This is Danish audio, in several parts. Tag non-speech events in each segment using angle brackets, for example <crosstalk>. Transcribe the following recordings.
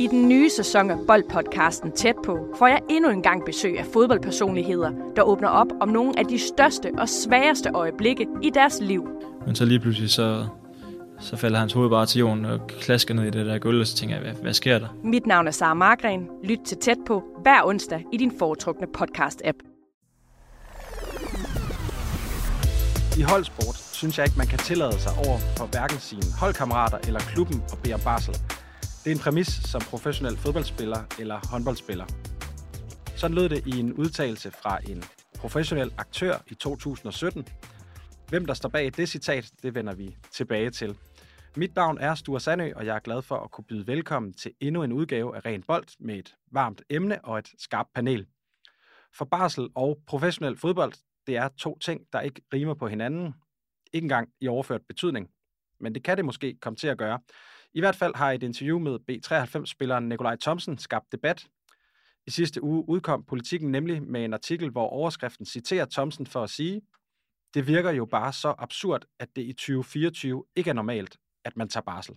I den nye sæson af Boldpodcasten Tæt på får jeg endnu en gang besøg af fodboldpersonligheder, der åbner op om nogle af de største og sværeste øjeblikke i deres liv. Men så lige pludselig så, så falder hans hoved bare til jorden og klasker ned i det der gulv, og så tænker jeg, hvad, hvad sker der? Mit navn er Sara Margren. Lyt til Tæt på hver onsdag i din foretrukne podcast-app. I holdsport synes jeg ikke, man kan tillade sig over for hverken sine holdkammerater eller klubben og om barsel. Det er en præmis som professionel fodboldspiller eller håndboldspiller. Sådan lød det i en udtalelse fra en professionel aktør i 2017. Hvem der står bag det citat, det vender vi tilbage til. Mit navn er Sture Sandø, og jeg er glad for at kunne byde velkommen til endnu en udgave af Ren Bold med et varmt emne og et skarpt panel. For barsel og professionel fodbold, det er to ting, der ikke rimer på hinanden. Ikke engang i overført betydning. Men det kan det måske komme til at gøre. I hvert fald har et interview med B93-spilleren Nikolaj Thomsen skabt debat. I sidste uge udkom politikken nemlig med en artikel, hvor overskriften citerer Thomsen for at sige, det virker jo bare så absurd, at det i 2024 ikke er normalt, at man tager barsel.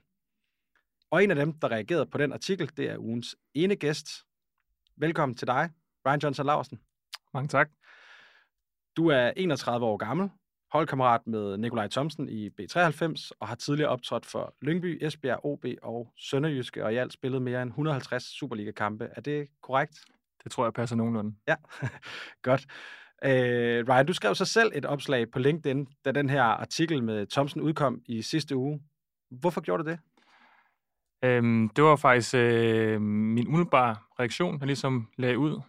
Og en af dem, der reagerede på den artikel, det er ugens ene gæst. Velkommen til dig, Brian Johnson Larsen. Mange tak. Du er 31 år gammel, holdkammerat med Nikolaj Thomsen i B93 og har tidligere optrådt for Lyngby, Esbjerg, OB og Sønderjyske og i alt spillet mere end 150 Superliga-kampe. Er det korrekt? Det tror jeg passer nogenlunde. Ja, <laughs> godt. Øh, Ryan, du skrev så selv et opslag på LinkedIn, da den her artikel med Thomsen udkom i sidste uge. Hvorfor gjorde du det? Øhm, det var faktisk øh, min umiddelbare reaktion, jeg ligesom lagde ud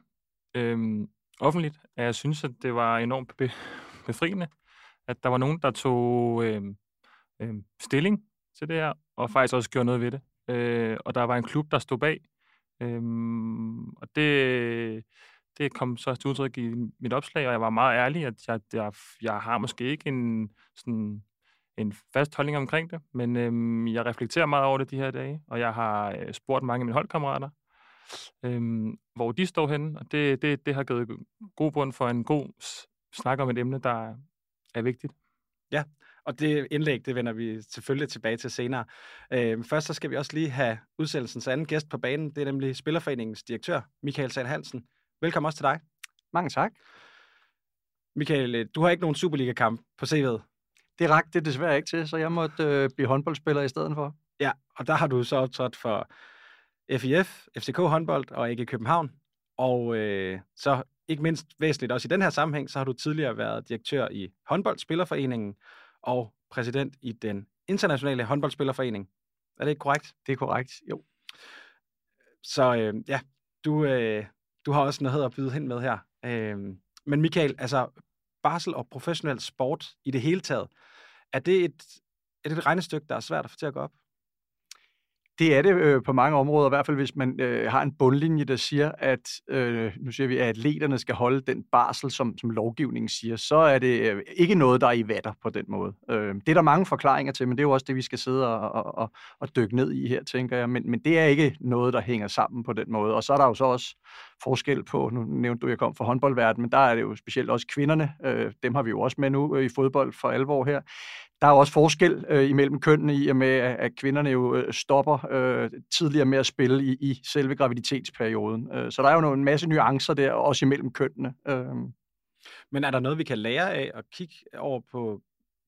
øh, offentligt, at jeg synes, at det var enormt be- befriende, at der var nogen, der tog øh, øh, stilling til det her, og faktisk også gjorde noget ved det. Øh, og der var en klub, der stod bag. Øh, og det, det kom så til udtryk i mit opslag, og jeg var meget ærlig, at jeg, jeg, jeg har måske ikke en, sådan, en fast holdning omkring det, men øh, jeg reflekterer meget over det de her dage, og jeg har øh, spurgt mange af mine holdkammerater, øh, hvor de står henne, og det, det, det har givet god bund for en god snak om et emne, der er vigtigt. Ja, og det indlæg, det vender vi selvfølgelig tilbage til senere. Øh, først så skal vi også lige have udsendelsens anden gæst på banen. Det er nemlig Spillerforeningens direktør, Michael Sand Hansen. Velkommen også til dig. Mange tak. Michael, øh, du har ikke nogen Superliga-kamp på CV'et. Det rakte det desværre ikke til, så jeg måtte øh, blive håndboldspiller i stedet for. Ja, og der har du så optrådt for FIF, FCK håndbold og ikke København. Og øh, så ikke mindst væsentligt også i den her sammenhæng, så har du tidligere været direktør i håndboldspillerforeningen og præsident i den internationale håndboldspillerforening. Er det ikke korrekt? Det er korrekt, jo. Så øh, ja, du, øh, du har også noget at byde hen med her. Øh, men Michael, altså barsel og professionel sport i det hele taget, er det et, er det et regnestykke, der er svært at få til at gå op? Det er det øh, på mange områder, i hvert fald hvis man øh, har en bundlinje, der siger, at øh, nu siger vi, at atleterne skal holde den barsel, som, som lovgivningen siger, så er det øh, ikke noget, der er i vatter på den måde. Øh, det er der mange forklaringer til, men det er jo også det, vi skal sidde og, og, og dykke ned i her, tænker jeg. Men, men det er ikke noget, der hænger sammen på den måde. Og så er der jo så også forskel på, nu nævnte du, at jeg kom fra håndboldverdenen, men der er det jo specielt også kvinderne. Øh, dem har vi jo også med nu øh, i fodbold for alvor her der er også forskel øh, imellem kønnene i og med, at, at kvinderne jo øh, stopper øh, tidligere med at spille i, i selve graviditetsperioden. Øh, så der er jo en masse nuancer der, også imellem kønnene. Øh. Men er der noget, vi kan lære af at kigge over på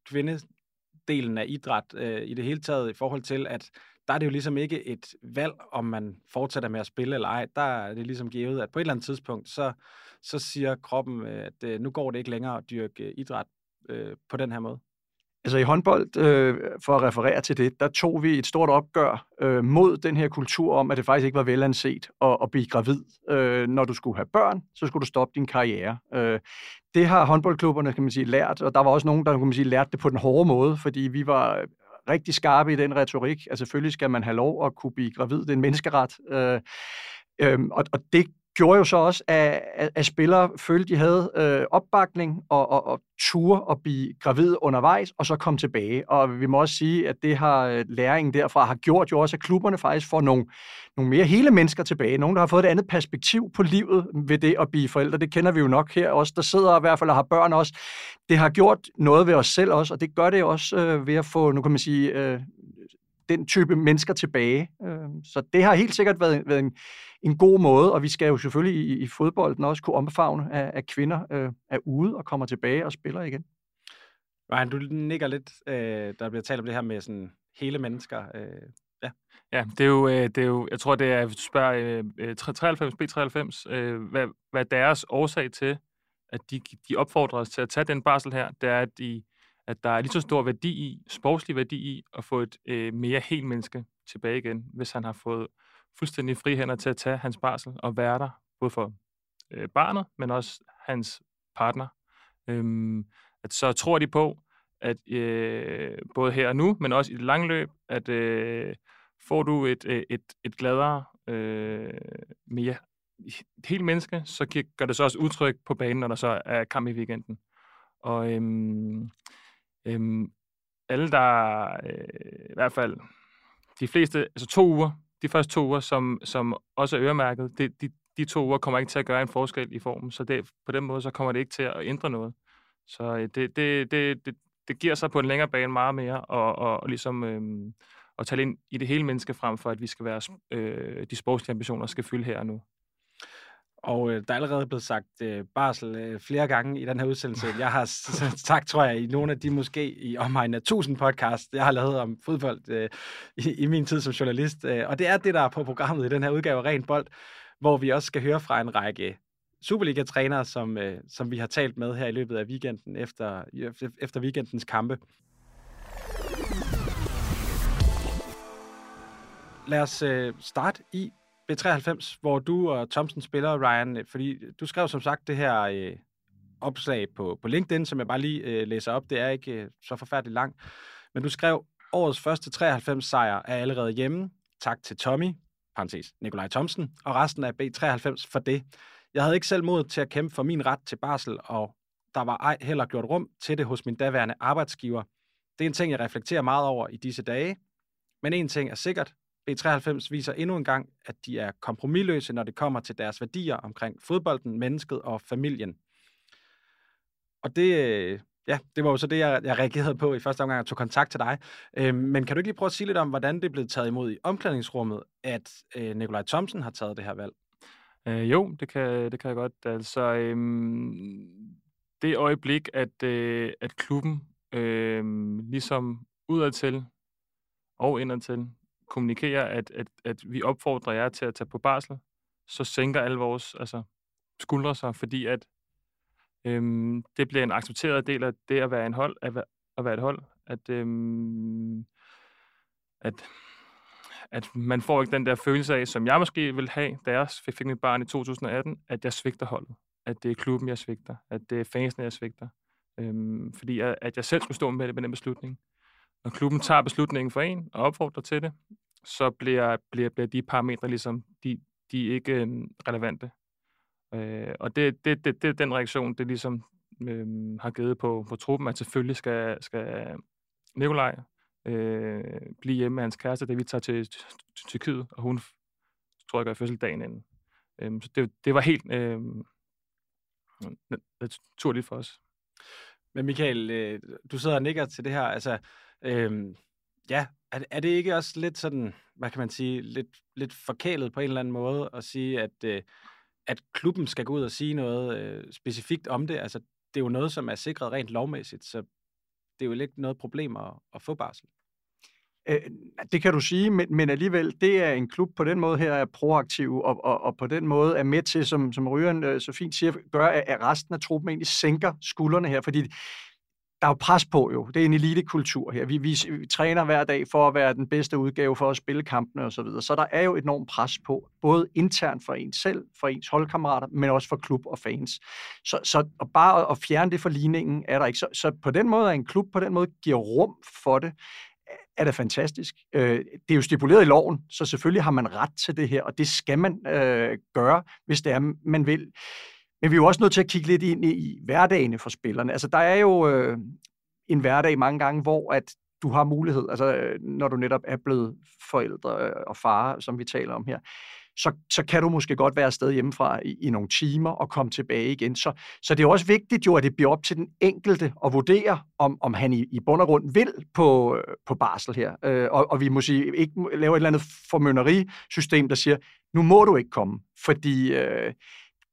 kvindedelen af idræt øh, i det hele taget i forhold til, at der er det jo ligesom ikke et valg, om man fortsætter med at spille eller ej. Der er det ligesom givet, at på et eller andet tidspunkt, så, så siger kroppen, øh, at øh, nu går det ikke længere at dyrke øh, idræt øh, på den her måde. Altså i håndbold, øh, for at referere til det, der tog vi et stort opgør øh, mod den her kultur om, at det faktisk ikke var velanset at, at blive gravid. Øh, når du skulle have børn, så skulle du stoppe din karriere. Øh, det har håndboldklubberne, kan man sige, lært, og der var også nogen, der kan man sige, lærte det på den hårde måde, fordi vi var øh, rigtig skarpe i den retorik, at selvfølgelig skal man have lov at kunne blive gravid, det er en menneskeret. Øh, øh, og, og det gjorde jo så også, at, at, at spillere følte, de havde øh, opbakning og, og, og tur at blive gravid undervejs, og så komme tilbage. Og vi må også sige, at det har øh, læringen derfra har gjort jo også, at klubberne faktisk får nogle, nogle mere hele mennesker tilbage. Nogle, der har fået et andet perspektiv på livet ved det at blive forældre. Det kender vi jo nok her også, der sidder i hvert fald og har børn også. Det har gjort noget ved os selv også, og det gør det også øh, ved at få, nu kan man sige, øh, den type mennesker tilbage. Øh. Så det har helt sikkert været, været en, en god måde, og vi skal jo selvfølgelig i, i fodbolden også kunne omfavne, at, at kvinder øh, er ude og kommer tilbage og spiller igen. Ryan, du nikker lidt, øh, der bliver talt om det her med sådan hele mennesker. Øh, ja. Ja, det er, jo, øh, det er jo, jeg tror, det er, hvis du spørger øh, 93, B93, øh, hvad, hvad deres årsag til, at de, de opfordrer os til at tage den barsel her, det er, at, de, at der er lige så stor værdi i, sportslig værdi i, at få et øh, mere helt menneske tilbage igen, hvis han har fået fuldstændig fri hænder til at tage hans barsel og være der, både for øh, barnet, men også hans partner. Øhm, at så tror de på, at øh, både her og nu, men også i det lange løb, at øh, får du et, øh, et, et gladere, øh, mere et helt menneske, så gør det så også udtryk på banen, når der så er kamp i weekenden. Og øhm, øhm, alle, der øh, i hvert fald de fleste, altså to uger, de første to uger, som, som også er øremærket, de, de, de to uger kommer ikke til at gøre en forskel i formen, så det, på den måde, så kommer det ikke til at ændre noget. Så det, det, det, det, det giver sig på en længere bane meget mere, og, og, og ligesom øhm, at tale ind i det hele menneske frem for, at vi skal være, øh, de sportslige ambitioner skal fylde her og nu. Og øh, der er allerede blevet sagt øh, barsel øh, flere gange i den her udsendelse. Jeg har <laughs> sagt, tror jeg, i nogle af de måske i omegn af tusind podcast, jeg har lavet om fodbold øh, i, i min tid som journalist. Øh, og det er det, der er på programmet i den her udgave af Ren Bold, hvor vi også skal høre fra en række Superliga-trænere, som, øh, som vi har talt med her i løbet af weekenden, efter, efter weekendens kampe. Lad os øh, starte i B93, hvor du og Thomsen spiller, Ryan, fordi du skrev som sagt det her øh, opslag på, på LinkedIn, som jeg bare lige øh, læser op. Det er ikke øh, så forfærdeligt langt. Men du skrev, årets første 93 sejr er allerede hjemme. Tak til Tommy, parentes Nikolaj Thomsen, og resten af B93 for det. Jeg havde ikke selv mod til at kæmpe for min ret til barsel, og der var ej heller gjort rum til det hos min daværende arbejdsgiver. Det er en ting, jeg reflekterer meget over i disse dage. Men en ting er sikkert, B93 viser endnu en gang, at de er kompromilløse, når det kommer til deres værdier omkring fodbolden, mennesket og familien. Og det, ja, det var jo så det, jeg, jeg reagerede på i første omgang, og tog kontakt til dig. Øh, men kan du ikke lige prøve at sige lidt om, hvordan det blev taget imod i omklædningsrummet, at øh, Nikolaj Thomsen har taget det her valg? Øh, jo, det kan, det kan jeg godt. Altså, øh, det øjeblik, at, øh, at klubben øh, ligesom udadtil og indadtil kommunikerer, at, at, at vi opfordrer jer til at tage på barsel, så sænker alle vores altså, skuldre sig, fordi at øhm, det bliver en accepteret del af det at være en hold, at, at være et hold, at, øhm, at, at man får ikke den der følelse af, som jeg måske vil have, da jeg fik mit barn i 2018, at jeg svigter holdet, at det er klubben, jeg svigter, at det er fansene, jeg svigter, øhm, fordi at, at jeg selv skulle stå med, det, med den beslutning. Når klubben tager beslutningen for en og opfordrer til det, så bliver, bliver, bliver de parametre ligesom, de, de er ikke øh, relevante. Øh, og det, det, det, det er den reaktion, det ligesom øh, har givet på, på truppen, at selvfølgelig skal, skal Nikolaj øh, blive hjemme med hans kæreste, da vi tager til Tyrkiet, og hun tror jeg gør fødselsdagen inden. Øh, så det, det var helt øh, naturligt for os. Men Michael, øh, du sidder og nikker til det her. Altså, Øhm, ja, er, er det ikke også lidt sådan, hvad kan man sige, lidt, lidt forkælet på en eller anden måde at sige, at, øh, at klubben skal gå ud og sige noget øh, specifikt om det? Altså, det er jo noget, som er sikret rent lovmæssigt, så det er jo ikke noget problem at, at få barsel. Øh, det kan du sige, men, men alligevel, det er en klub på den måde her er proaktiv, og, og, og på den måde er med til, som, som Ryan øh, så fint siger, gør, at resten af truppen egentlig sænker skuldrene her, fordi der er jo pres på jo. Det er en elitekultur her. Vi, vi, vi træner hver dag for at være den bedste udgave for at spille kampene og så videre. Så der er jo et enormt pres på, både internt for ens selv, for ens holdkammerater, men også for klub og fans. Så, så og bare at fjerne det fra ligningen er der ikke. Så, så på den måde er en klub på den måde giver rum for det, er det fantastisk. Øh, det er jo stipuleret i loven, så selvfølgelig har man ret til det her, og det skal man øh, gøre, hvis det er, man vil. Men vi er jo også nødt til at kigge lidt ind i hverdagene for spillerne. Altså, der er jo øh, en hverdag mange gange, hvor at du har mulighed, altså når du netop er blevet forældre øh, og far, som vi taler om her, så, så kan du måske godt være afsted hjemmefra i, i nogle timer og komme tilbage igen. Så, så det er også vigtigt jo, at det bliver op til den enkelte at vurdere, om, om han i, i bund og grund vil på, øh, på barsel her. Øh, og, og vi må sige, ikke lave et eller andet formønnerisystem, der siger, nu må du ikke komme, fordi... Øh,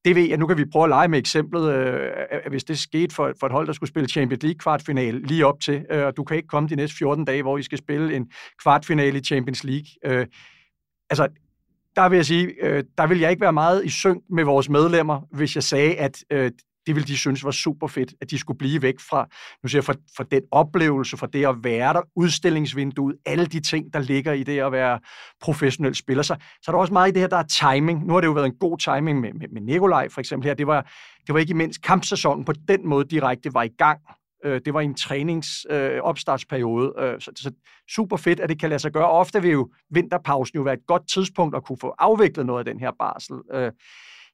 det ved jeg, nu kan vi prøve at lege med eksemplet, øh, øh, øh hvis det skete for, for et hold, der skulle spille Champions League kvartfinale lige op til, øh, og du kan ikke komme de næste 14 dage, hvor I skal spille en kvartfinale i Champions League. Øh, altså, der vil jeg sige, øh, der vil jeg ikke være meget i synk med vores medlemmer, hvis jeg sagde, at øh, det ville de synes var super fedt, at de skulle blive væk fra, nu siger jeg, fra, fra den oplevelse, fra det at være der, udstillingsvinduet, alle de ting, der ligger i det at være professionel spiller. Så, så er der også meget i det her, der er timing. Nu har det jo været en god timing med, med, med Nikolaj for eksempel her. Det var, det var ikke imens kampsæsonen på den måde direkte var i gang. Øh, det var en trænings øh, opstartsperiode, øh, så, så super fedt, at det kan lade sig gøre. Ofte vil jo vinterpausen jo være et godt tidspunkt at kunne få afviklet noget af den her barsel. Øh,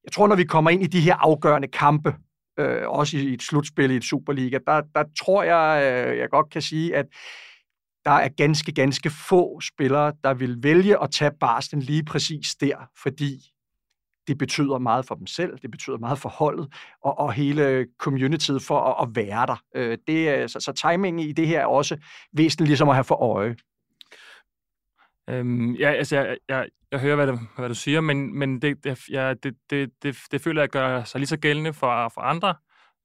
jeg tror, når vi kommer ind i de her afgørende kampe, øh, også i et slutspil i et Superliga, der, der tror jeg, øh, jeg godt kan sige, at der er ganske, ganske få spillere, der vil vælge at tage Barsten lige præcis der, fordi det betyder meget for dem selv, det betyder meget for holdet og, og hele communityet for at, at være der. Øh, det, øh, så, så timingen i det her er også væsentligt ligesom at have for øje. Øhm, ja, altså, jeg, jeg, jeg hører, hvad du, hvad du siger, men, men det, det, ja, det, det, det, det føler jeg gør sig lige så gældende for, for andre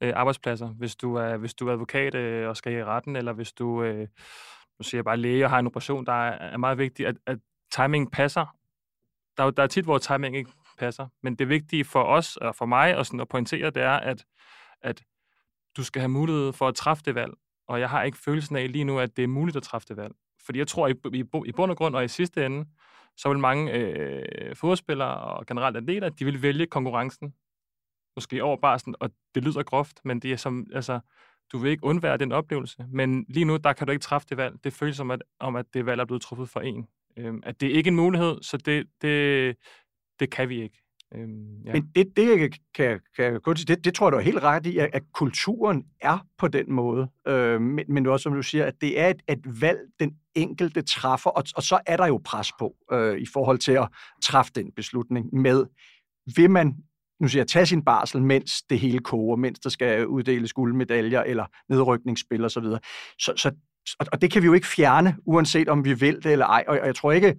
øh, arbejdspladser. Hvis du er, hvis du er advokat øh, og skal i retten, eller hvis du, øh, nu siger jeg bare læge og har en operation, der er, er meget vigtigt, at, at timing passer. Der, der er tit, hvor timing ikke passer, men det vigtige for os og for mig og sådan at pointere, det er, at, at du skal have mulighed for at træffe det valg, og jeg har ikke følelsen af lige nu, at det er muligt at træffe det valg. Fordi jeg tror, i, i, i bund og grund og i sidste ende, så vil mange øh, fodboldspillere og generelt atleter, de vil vælge konkurrencen, måske over barsen, og det lyder groft, men det er som, altså, du vil ikke undvære den oplevelse. Men lige nu, der kan du ikke træffe det valg. Det føles som, at, om at det valg er blevet truffet for en. Øhm, at det er ikke en mulighed, så det, det, det kan vi ikke. Øhm, ja. Men det, det kan, kan, kan kun det, det tror jeg, du er helt ret i, at, at kulturen er på den måde. Øh, men, men også, som du siger, at det er et, et valg, den enkelte træffer, og, og så er der jo pres på øh, i forhold til at træffe den beslutning med, vil man nu siger jeg, tage sin barsel, mens det hele koger, mens der skal uddeles guldmedaljer eller nedrykningsspil osv. Så, videre. så, så, og det kan vi jo ikke fjerne, uanset om vi vil det eller ej. Og, og jeg tror ikke,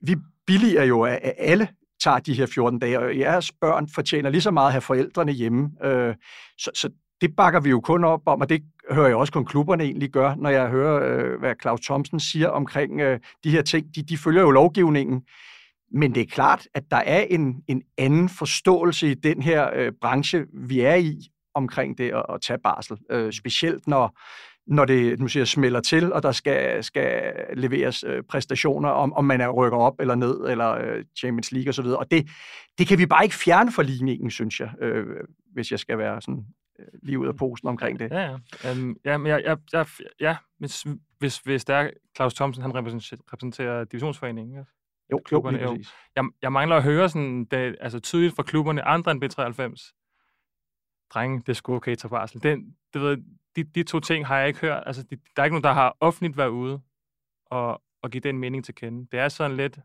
vi billiger jo, at alle tager de her 14 dage, og jeres børn fortjener lige så meget at have forældrene hjemme. Øh, så, så det bakker vi jo kun op om, og det hører jeg også kun klubberne egentlig gør, når jeg hører, øh, hvad Claus Thomsen siger omkring øh, de her ting. De, de følger jo lovgivningen, men det er klart, at der er en, en anden forståelse i den her øh, branche, vi er i, omkring det at, at tage barsel. Øh, specielt når, når det nu siger, smelter til, og der skal, skal leveres øh, præstationer, om, om man er rykker op eller ned, eller øh, Champions League osv. Og det, det kan vi bare ikke fjerne for ligningen, synes jeg, øh, hvis jeg skal være sådan øh, lige ud af posen omkring det. Ja, ja. Um, ja, men jeg, jeg, jeg, ja hvis, hvis, hvis der er Claus Thomsen, han repræsenterer, divisionsforeningen, ja. Jo, klubberne, jo, Jeg, jeg mangler at høre sådan, det, altså tydeligt fra klubberne andre end B93. Drenge, det er sgu okay til barsel. Den, det ved, de, de to ting har jeg ikke hørt. Altså, de, der er ikke nogen, der har offentligt været ude og, og give den mening til kende. Det er sådan lidt,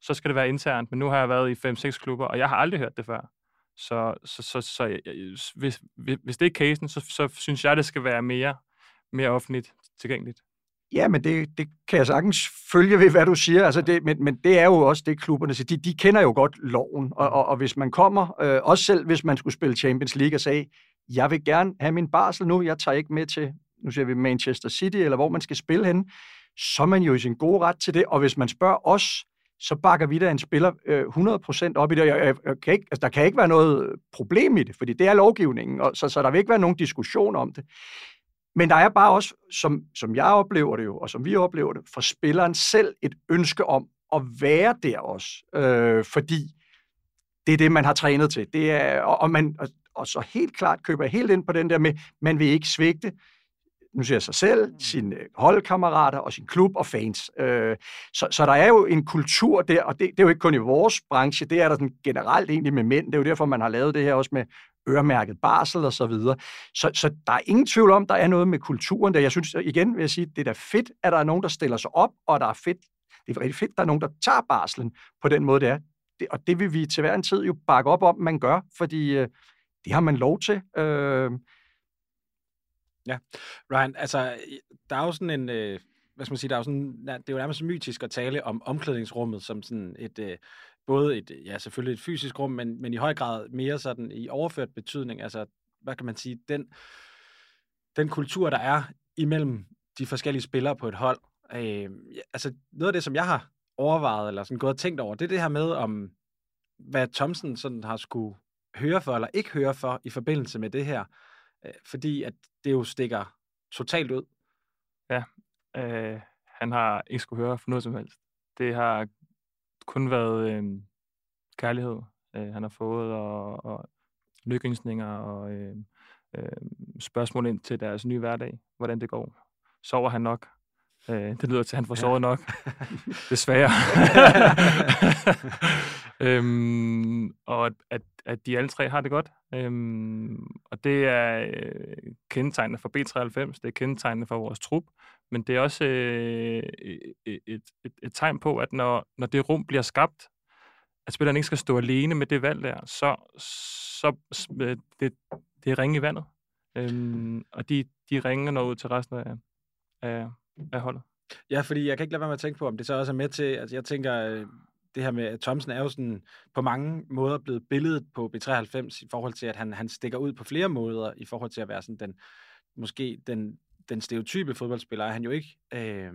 så skal det være internt, men nu har jeg været i 5-6 klubber, og jeg har aldrig hørt det før. Så, så, så, så jeg, hvis, hvis det er casen, så, så synes jeg, det skal være mere, mere offentligt tilgængeligt. Ja, men det, det kan jeg sagtens følge ved, hvad du siger. Altså det, men, men det er jo også det, klubberne siger. De, de kender jo godt loven, og, og, og hvis man kommer, øh, også selv hvis man skulle spille Champions League og sagde, jeg vil gerne have min barsel nu, jeg tager ikke med til, nu ser vi Manchester City, eller hvor man skal spille hen, så er man jo i sin gode ret til det. Og hvis man spørger os, så bakker vi da en spiller øh, 100% op i det. Jeg, jeg, jeg kan ikke, altså, der kan ikke være noget problem i det, fordi det er lovgivningen, og så, så der vil ikke være nogen diskussion om det. Men der er bare også, som, som jeg oplever det jo, og som vi oplever det, for spilleren selv et ønske om at være der også. Øh, fordi det er det, man har trænet til. Det er, og, og, man, og, og så helt klart køber helt ind på den der med, man vil ikke svigte nu siger jeg sig selv, sine holdkammerater og sin klub og fans. Øh, så, så der er jo en kultur der, og det, det er jo ikke kun i vores branche, det er der sådan generelt egentlig med mænd. Det er jo derfor, man har lavet det her også med øremærket barsel og så videre. Så, så der er ingen tvivl om, der er noget med kulturen der. Jeg synes igen, vil jeg sige, det er da fedt, at der er nogen, der stiller sig op, og der er fedt, det er rigtig fedt, at der er nogen, der tager barslen på den måde, det er. det, og det vil vi til hver en tid jo bakke op om, man gør, fordi øh, det har man lov til. Øh, Ja, Ryan, altså, der er jo sådan en, øh, hvad skal man sige, der er jo sådan, det er jo nærmest mytisk at tale om omklædningsrummet som sådan et, øh, både et, ja, selvfølgelig et fysisk rum, men, men i høj grad mere sådan i overført betydning, altså, hvad kan man sige, den, den kultur, der er imellem de forskellige spillere på et hold. Øh, altså, noget af det, som jeg har overvejet, eller sådan gået og tænkt over, det er det her med, om hvad Thomsen sådan har skulle høre for, eller ikke høre for, i forbindelse med det her. Øh, fordi at det jo stikker totalt ud. Ja, øh, han har ikke skulle høre for noget som helst. Det har kun været øh, kærlighed, øh, han har fået, og, og lykkeønsninger og øh, øh, spørgsmål ind til deres nye hverdag, hvordan det går. Sover han nok? Øh, det lyder til, at han får sovet ja. nok. <laughs> Desværre. <laughs> <laughs> øhm, og at, at, at de alle tre har det godt. Øhm, og det er øh, kendetegnende for B93, det er kendetegnende for vores trup, men det er også øh, et, et, et, et tegn på, at når, når det rum bliver skabt, at spilleren ikke skal stå alene med det valg der, så, så øh, det, det er ringe i vandet. Øhm, og de, de ringer når ud til resten af, af, af holdet. Ja, fordi jeg kan ikke lade være med at tænke på, om det så også er med til, altså jeg tænker, øh, det her med, at Thomsen er jo sådan på mange måder blevet billedet på B93 i forhold til, at han, han stikker ud på flere måder i forhold til at være sådan den, måske den, den stereotype fodboldspiller er han jo ikke. Øh,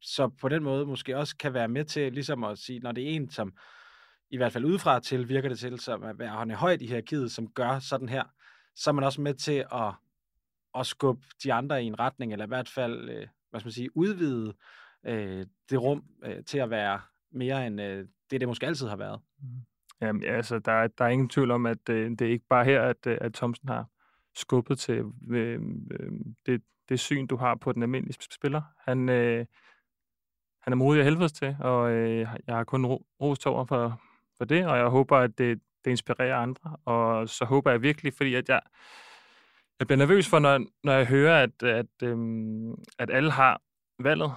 så på den måde måske også kan være med til ligesom at sige, når det er en, som i hvert fald udefra til, virker det til, som at være hånden højt i hierarkiet, som gør sådan her, så er man også med til at, at skubbe de andre i en retning, eller i hvert fald, øh, hvad skal man sige, udvide øh, det rum øh, til at være mere end øh, det, det måske altid har været. Mm. Jamen, altså, der, der er ingen tvivl om, at øh, det er ikke bare her, at, øh, at Thomsen har skubbet til øh, øh, det, det syn, du har på den almindelige spiller. Han, øh, han er modig af helvedes til, og øh, jeg har kun ro, rost over for, for det, og jeg håber, at det, det inspirerer andre. Og så håber jeg virkelig, fordi at jeg, jeg bliver nervøs for, når, når jeg hører, at, at, øhm, at alle har valget,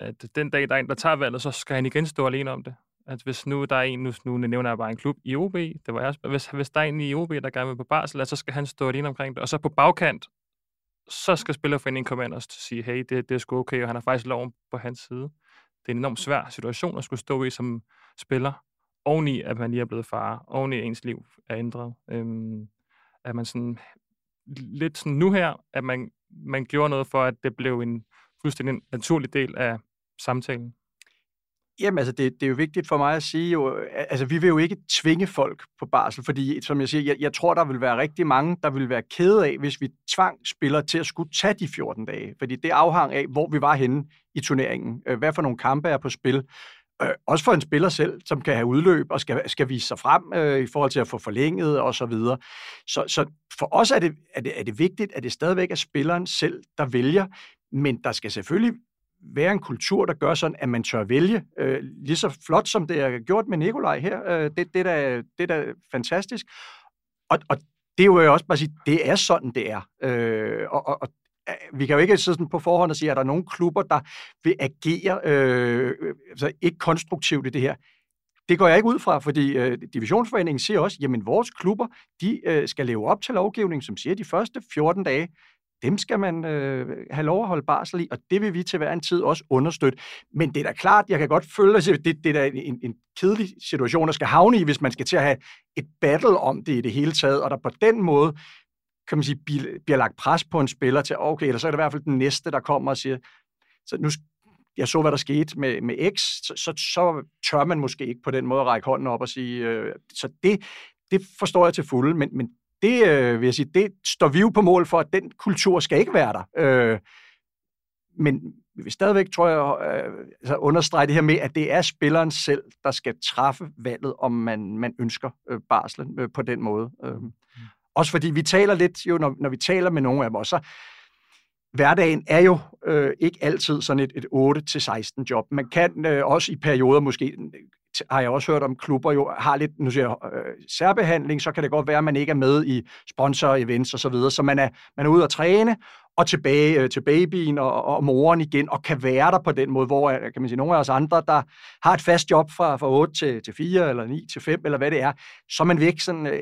at den dag, der er en, der tager valget, så skal han igen stå alene om det. At hvis nu der er en, nu, nu nævner jeg bare en klub i OB, det var jeg, hvis, hvis der er en i OB, der gerne vil på barsel, så skal han stå alene omkring det. Og så på bagkant, så skal spillerforeningen komme ind og sige, hey, det, det er sgu okay, og han har faktisk loven på hans side. Det er en enormt svær situation at skulle stå i som spiller, oveni at man lige er blevet far, oveni at ens liv er ændret. Øhm, at man sådan, lidt sådan nu her, at man, man gjorde noget for, at det blev en fuldstændig naturlig del af samtalen? Jamen, altså, det, det er jo vigtigt for mig at sige, jo, øh, altså, vi vil jo ikke tvinge folk på barsel, fordi, som jeg siger, jeg, jeg tror, der vil være rigtig mange, der vil være kede af, hvis vi tvang spillere til at skulle tage de 14 dage, fordi det afhang af, hvor vi var henne i turneringen, øh, hvad for nogle kampe er på spil, øh, også for en spiller selv, som kan have udløb og skal, skal vise sig frem øh, i forhold til at få forlænget og så videre. Så, så for os er det, er, det, er det vigtigt, at det stadigvæk er spilleren selv, der vælger, men der skal selvfølgelig være en kultur, der gør sådan, at man tør vælge. Øh, lige så flot, som det er gjort med Nikolaj her. Øh, det, det, er da, det er da fantastisk. Og, og det er jo også bare at sige, det er sådan, det er. Øh, og, og, og øh, vi kan jo ikke sådan på forhånd og sige, at der er nogle klubber, der vil agere øh, øh, altså ikke konstruktivt i det her. Det går jeg ikke ud fra, fordi øh, divisionsforeningen siger også, jamen vores klubber, de øh, skal leve op til lovgivningen, som siger, de første 14 dage, dem skal man øh, have lov at holde barsel i, og det vil vi til hver en tid også understøtte. Men det er da klart, jeg kan godt føle, at det, det er da en, en kedelig situation, at skal havne i, hvis man skal til at have et battle om det i det hele taget, og der på den måde kan man sige, bliver lagt pres på en spiller til, okay, eller så er det i hvert fald den næste, der kommer og siger, så nu, jeg så, hvad der skete med, med X, så, så, så tør man måske ikke på den måde at række hånden op og sige, øh, så det, det forstår jeg til fulde, men, men det øh, vil jeg sige, det står vi jo på mål for, at den kultur skal ikke være der. Øh, men vi vil stadigvæk, tror jeg, øh, altså understrege det her med, at det er spilleren selv, der skal træffe valget, om man, man ønsker øh, barslen øh, på den måde. Øh. Mm. Også fordi vi taler lidt, jo, når, når vi taler med nogle af dem, så hverdagen er jo øh, ikke altid sådan et, et 8-16 job. Man kan øh, også i perioder måske har jeg også hørt om, klubber jo har lidt nu siger jeg, øh, særbehandling, så kan det godt være, at man ikke er med i sponsor-events og så videre, så man er, man er ude at træne, og tilbage øh, til babyen og, og moren igen, og kan være der på den måde, hvor øh, kan man sige, nogle af os andre, der har et fast job fra, fra 8 til, til 4, eller 9 til 5, eller hvad det er, så er man væk sådan, øh,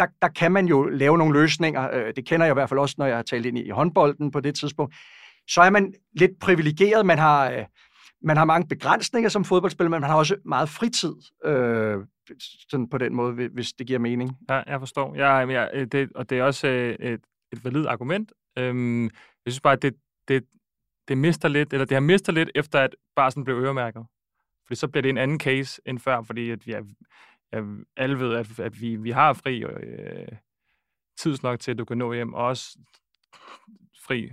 der, der kan man jo lave nogle løsninger. Øh, det kender jeg i hvert fald også, når jeg har talt ind i håndbolden på det tidspunkt. Så er man lidt privilegeret. Man har, øh, man har mange begrænsninger som fodboldspiller, men man har også meget fritid. Øh, sådan på den måde, hvis det giver mening. Ja, jeg forstår. Jeg, jeg, øh, det, og det er også øh, et, et validt argument. Øhm, jeg synes bare, at det, det, det mister lidt, eller det har mistet lidt, efter at barsen blev øremærket. Fordi så bliver det en anden case end før, fordi at vi er, ja, alle ved, at, at vi, vi har fri øh, tidsnok til, at du kan nå hjem, og også fri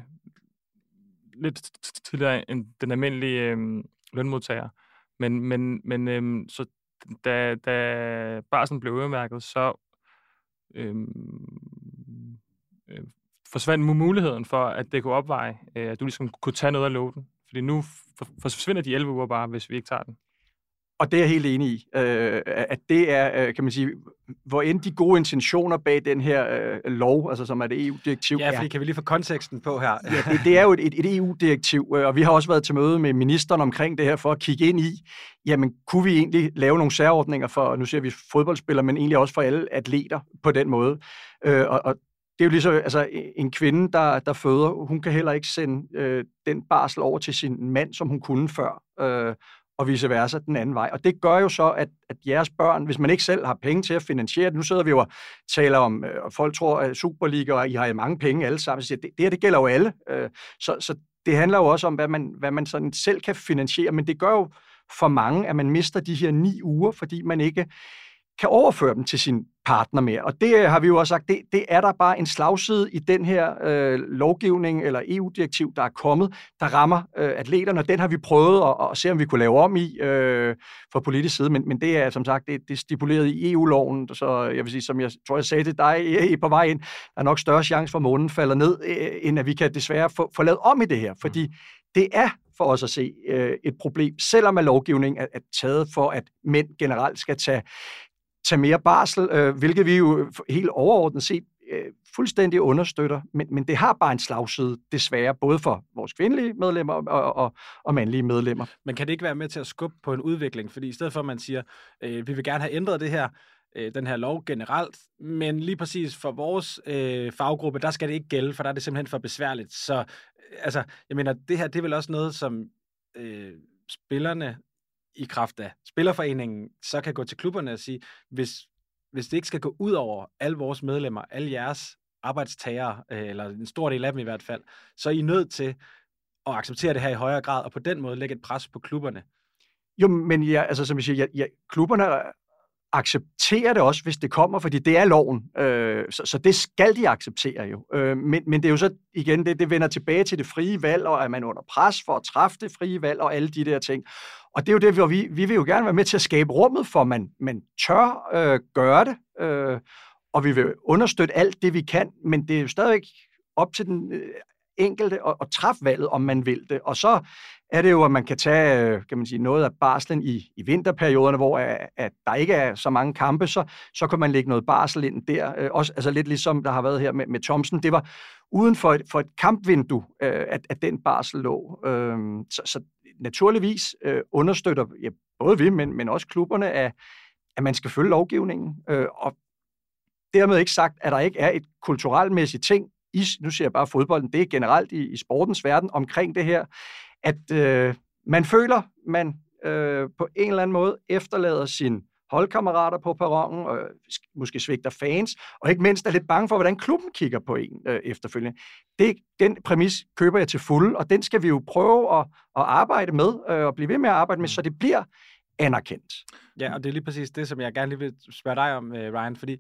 lidt tidligere end den almindelige øh, lønmodtager. Men, men, men øh, så da, da barsen blev øremærket, så øh, øh, forsvandt muligheden for, at det kunne opveje, øh, at du ligesom kunne tage noget af låten. Fordi nu forsvinder de 11 uger bare, hvis vi ikke tager den. Og det er jeg helt enig i, øh, at det er, øh, kan man sige, hvor end de gode intentioner bag den her øh, lov, altså som er det EU-direktiv. Ja, fordi kan vi lige få konteksten på her? ja, det, det er jo et, et EU-direktiv, øh, og vi har også været til møde med ministeren omkring det her for at kigge ind i, jamen kunne vi egentlig lave nogle særordninger for, nu ser vi fodboldspillere, men egentlig også for alle atleter på den måde. Øh, og, og det er jo ligesom, altså en kvinde, der, der føder, hun kan heller ikke sende øh, den barsel over til sin mand, som hun kunne før. Øh, og vice versa den anden vej. Og det gør jo så, at, at jeres børn, hvis man ikke selv har penge til at finansiere det, nu sidder vi jo og taler om, øh, og folk tror, at Superliga, og I har mange penge alle sammen, så det, det her, det gælder jo alle. Øh, så, så det handler jo også om, hvad man, hvad man sådan selv kan finansiere, men det gør jo for mange, at man mister de her ni uger, fordi man ikke kan overføre dem til sin partner mere. Og det har vi jo også sagt, det, det er der bare en slagside i den her øh, lovgivning eller EU-direktiv, der er kommet, der rammer øh, atleterne, og den har vi prøvet at, at se, om vi kunne lave om i øh, fra politisk side, men, men det er som sagt, det, det er stipuleret i EU-loven, så jeg vil sige, som jeg tror, jeg sagde til dig på vej ind, der er nok større chance for, at månen falder ned, øh, end at vi kan desværre få, få lavet om i det her, fordi mm. det er for os at se øh, et problem, selvom at lovgivningen er, er taget for, at mænd generelt skal tage tage mere barsel, øh, hvilket vi jo helt overordnet set øh, fuldstændig understøtter, men, men det har bare en slagside, desværre, både for vores kvindelige medlemmer og, og, og mandlige medlemmer. Men kan det ikke være med til at skubbe på en udvikling? Fordi i stedet for, at man siger, øh, vi vil gerne have ændret det her, øh, den her lov generelt, men lige præcis for vores øh, faggruppe, der skal det ikke gælde, for der er det simpelthen for besværligt. Så øh, altså, jeg mener, det her, det er vel også noget, som øh, spillerne i kraft af spillerforeningen, så kan gå til klubberne og sige, hvis, hvis det ikke skal gå ud over alle vores medlemmer, alle jeres arbejdstagere, øh, eller en stor del af dem i hvert fald, så er I nødt til at acceptere det her i højere grad, og på den måde lægge et pres på klubberne. Jo, men ja, altså som jeg siger, ja, ja, klubberne accepterer det også, hvis det kommer, fordi det er loven. Øh, så, så det skal de acceptere jo. Øh, men, men det er jo så igen, det, det vender tilbage til det frie valg, og er man under pres for at træffe det frie valg, og alle de der ting. Og det er jo det, hvor vi, vi vil jo gerne være med til at skabe rummet for, at man, man tør øh, gøre det, øh, og vi vil understøtte alt det, vi kan, men det er jo stadigvæk op til den øh, enkelte og, og træffe valget, om man vil det. Og så er det jo, at man kan tage øh, kan man sige, noget af barslen i, i vinterperioderne, hvor at, at der ikke er så mange kampe, så, så kan man lægge noget barsel ind der. Øh, også, altså lidt ligesom der har været her med, med Thomsen. Det var uden for et, for et kampvindue, at, at den barsel lå. Øhm, så, så naturligvis understøtter ja, både vi, men, men også klubberne, at, at man skal følge lovgivningen. Og dermed ikke sagt, at der ikke er et kulturelmæssigt ting i, nu siger jeg bare fodbolden, det er generelt i, i sportens verden, omkring det her, at øh, man føler, man øh, på en eller anden måde efterlader sin holdkammerater på perronen, og måske svigter fans, og ikke mindst er lidt bange for, hvordan klubben kigger på en øh, efterfølgende. Det, den præmis køber jeg til fuld, og den skal vi jo prøve at, at arbejde med, øh, og blive ved med at arbejde med, så det bliver anerkendt. Ja, og det er lige præcis det, som jeg gerne lige vil spørge dig om, øh, Ryan, fordi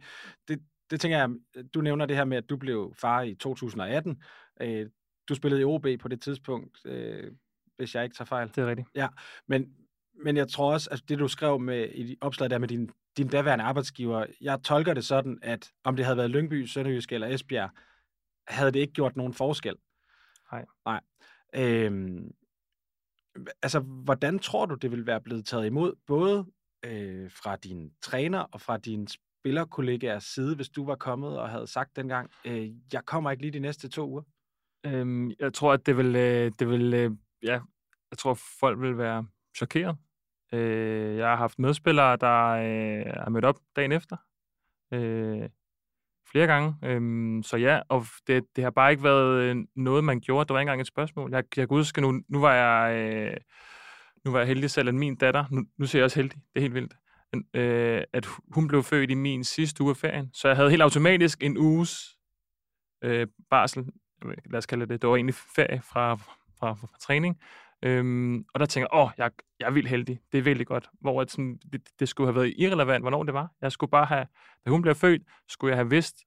det, det tænker jeg, du nævner det her med, at du blev far i 2018. Øh, du spillede i OB på det tidspunkt, øh, hvis jeg ikke tager fejl. Det er rigtigt. Ja, men, men jeg tror også, at det du skrev med i opslaget der med din, din daværende arbejdsgiver, jeg tolker det sådan, at om det havde været Lyngby, Sønderjysk eller Esbjerg, havde det ikke gjort nogen forskel. Nej. Nej. Øhm, altså, hvordan tror du, det vil være blevet taget imod, både øh, fra din træner og fra din spillerkollegaers side, hvis du var kommet og havde sagt dengang, øh, jeg kommer ikke lige de næste to uger? Øhm, jeg tror, at det vil, øh, det vil øh, ja, jeg tror, folk vil være chokeret. Øh, jeg har haft medspillere, der øh, er mødt op dagen efter. Øh, flere gange. Øhm, så ja, og det, det har bare ikke været øh, noget, man gjorde. Det var ikke engang et spørgsmål. Jeg, jeg kan huske, nu, nu var jeg... Øh, nu var jeg heldig selv, at min datter, nu, nu ser jeg også heldig, det er helt vildt, øh, at hun blev født i min sidste uge af ferien. Så jeg havde helt automatisk en uges øh, barsel, lad os kalde det, det var egentlig ferie fra, fra, fra, fra træning. Øhm, og der tænker jeg, åh, jeg, jeg er vildt heldig, det er virkelig godt. Hvor at sådan, det, det skulle have været irrelevant, hvornår det var. Jeg skulle bare have, da hun blev født, skulle jeg have vidst,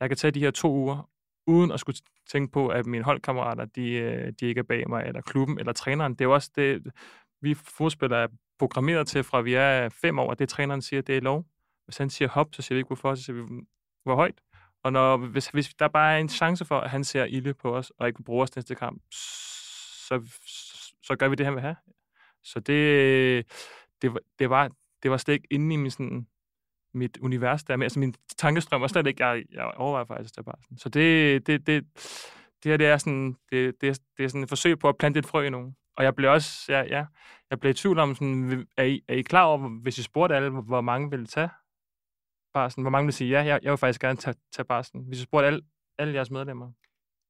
jeg kan tage de her to uger, uden at skulle tænke på, at mine holdkammerater, de, øh, de ikke er bag mig, eller klubben, eller træneren. Det er jo også det, vi fodspillere er programmeret til, fra vi er fem år, at det træneren siger, det er lov. Hvis han siger hop, så siger vi ikke hvorfor, så siger vi, hvor højt. Og når, hvis, hvis der bare er en chance for, at han ser ilde på os, og ikke vil bruge os næste kamp, så, så gør vi det, han vil have. Så det, det, det, var, det var slet ikke inde i min, sådan, mit univers der med. Altså min tankestrøm var slet ikke, jeg, jeg overvejer faktisk det bare sådan. Så det, det, det, det her, det er sådan, det, det, det er sådan et forsøg på at plante et frø i nogen. Og jeg blev også, ja, ja, jeg blev i tvivl om, sådan, er, I, er I klar over, hvis I spurgte alle, hvor mange ville tage barsen? Hvor mange ville sige, ja, jeg, jeg vil faktisk gerne tage, tage barsen. Hvis I spurgte alle, alle jeres medlemmer.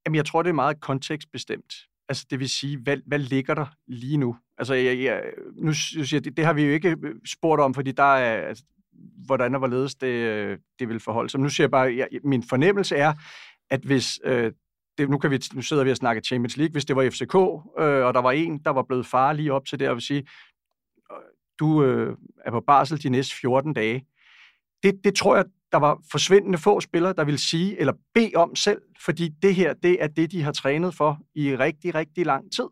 Jamen, jeg tror, det er meget kontekstbestemt. Altså, det vil sige, hvad, hvad ligger der lige nu? Altså, jeg, jeg, nu siger jeg, det, det har vi jo ikke øh, spurgt om, fordi der er, altså, hvordan og hvorledes det, øh, det vil forholde sig. Men nu siger jeg bare, jeg, min fornemmelse er, at hvis øh, det, nu, kan vi, nu sidder vi og snakker Champions League, hvis det var FCK, øh, og der var en, der var blevet far lige op til det, og vil sige, øh, du øh, er på barsel de næste 14 dage. Det, det tror jeg, der var forsvindende få spillere, der vil sige eller bede om selv, fordi det her, det er det, de har trænet for i rigtig, rigtig lang tid.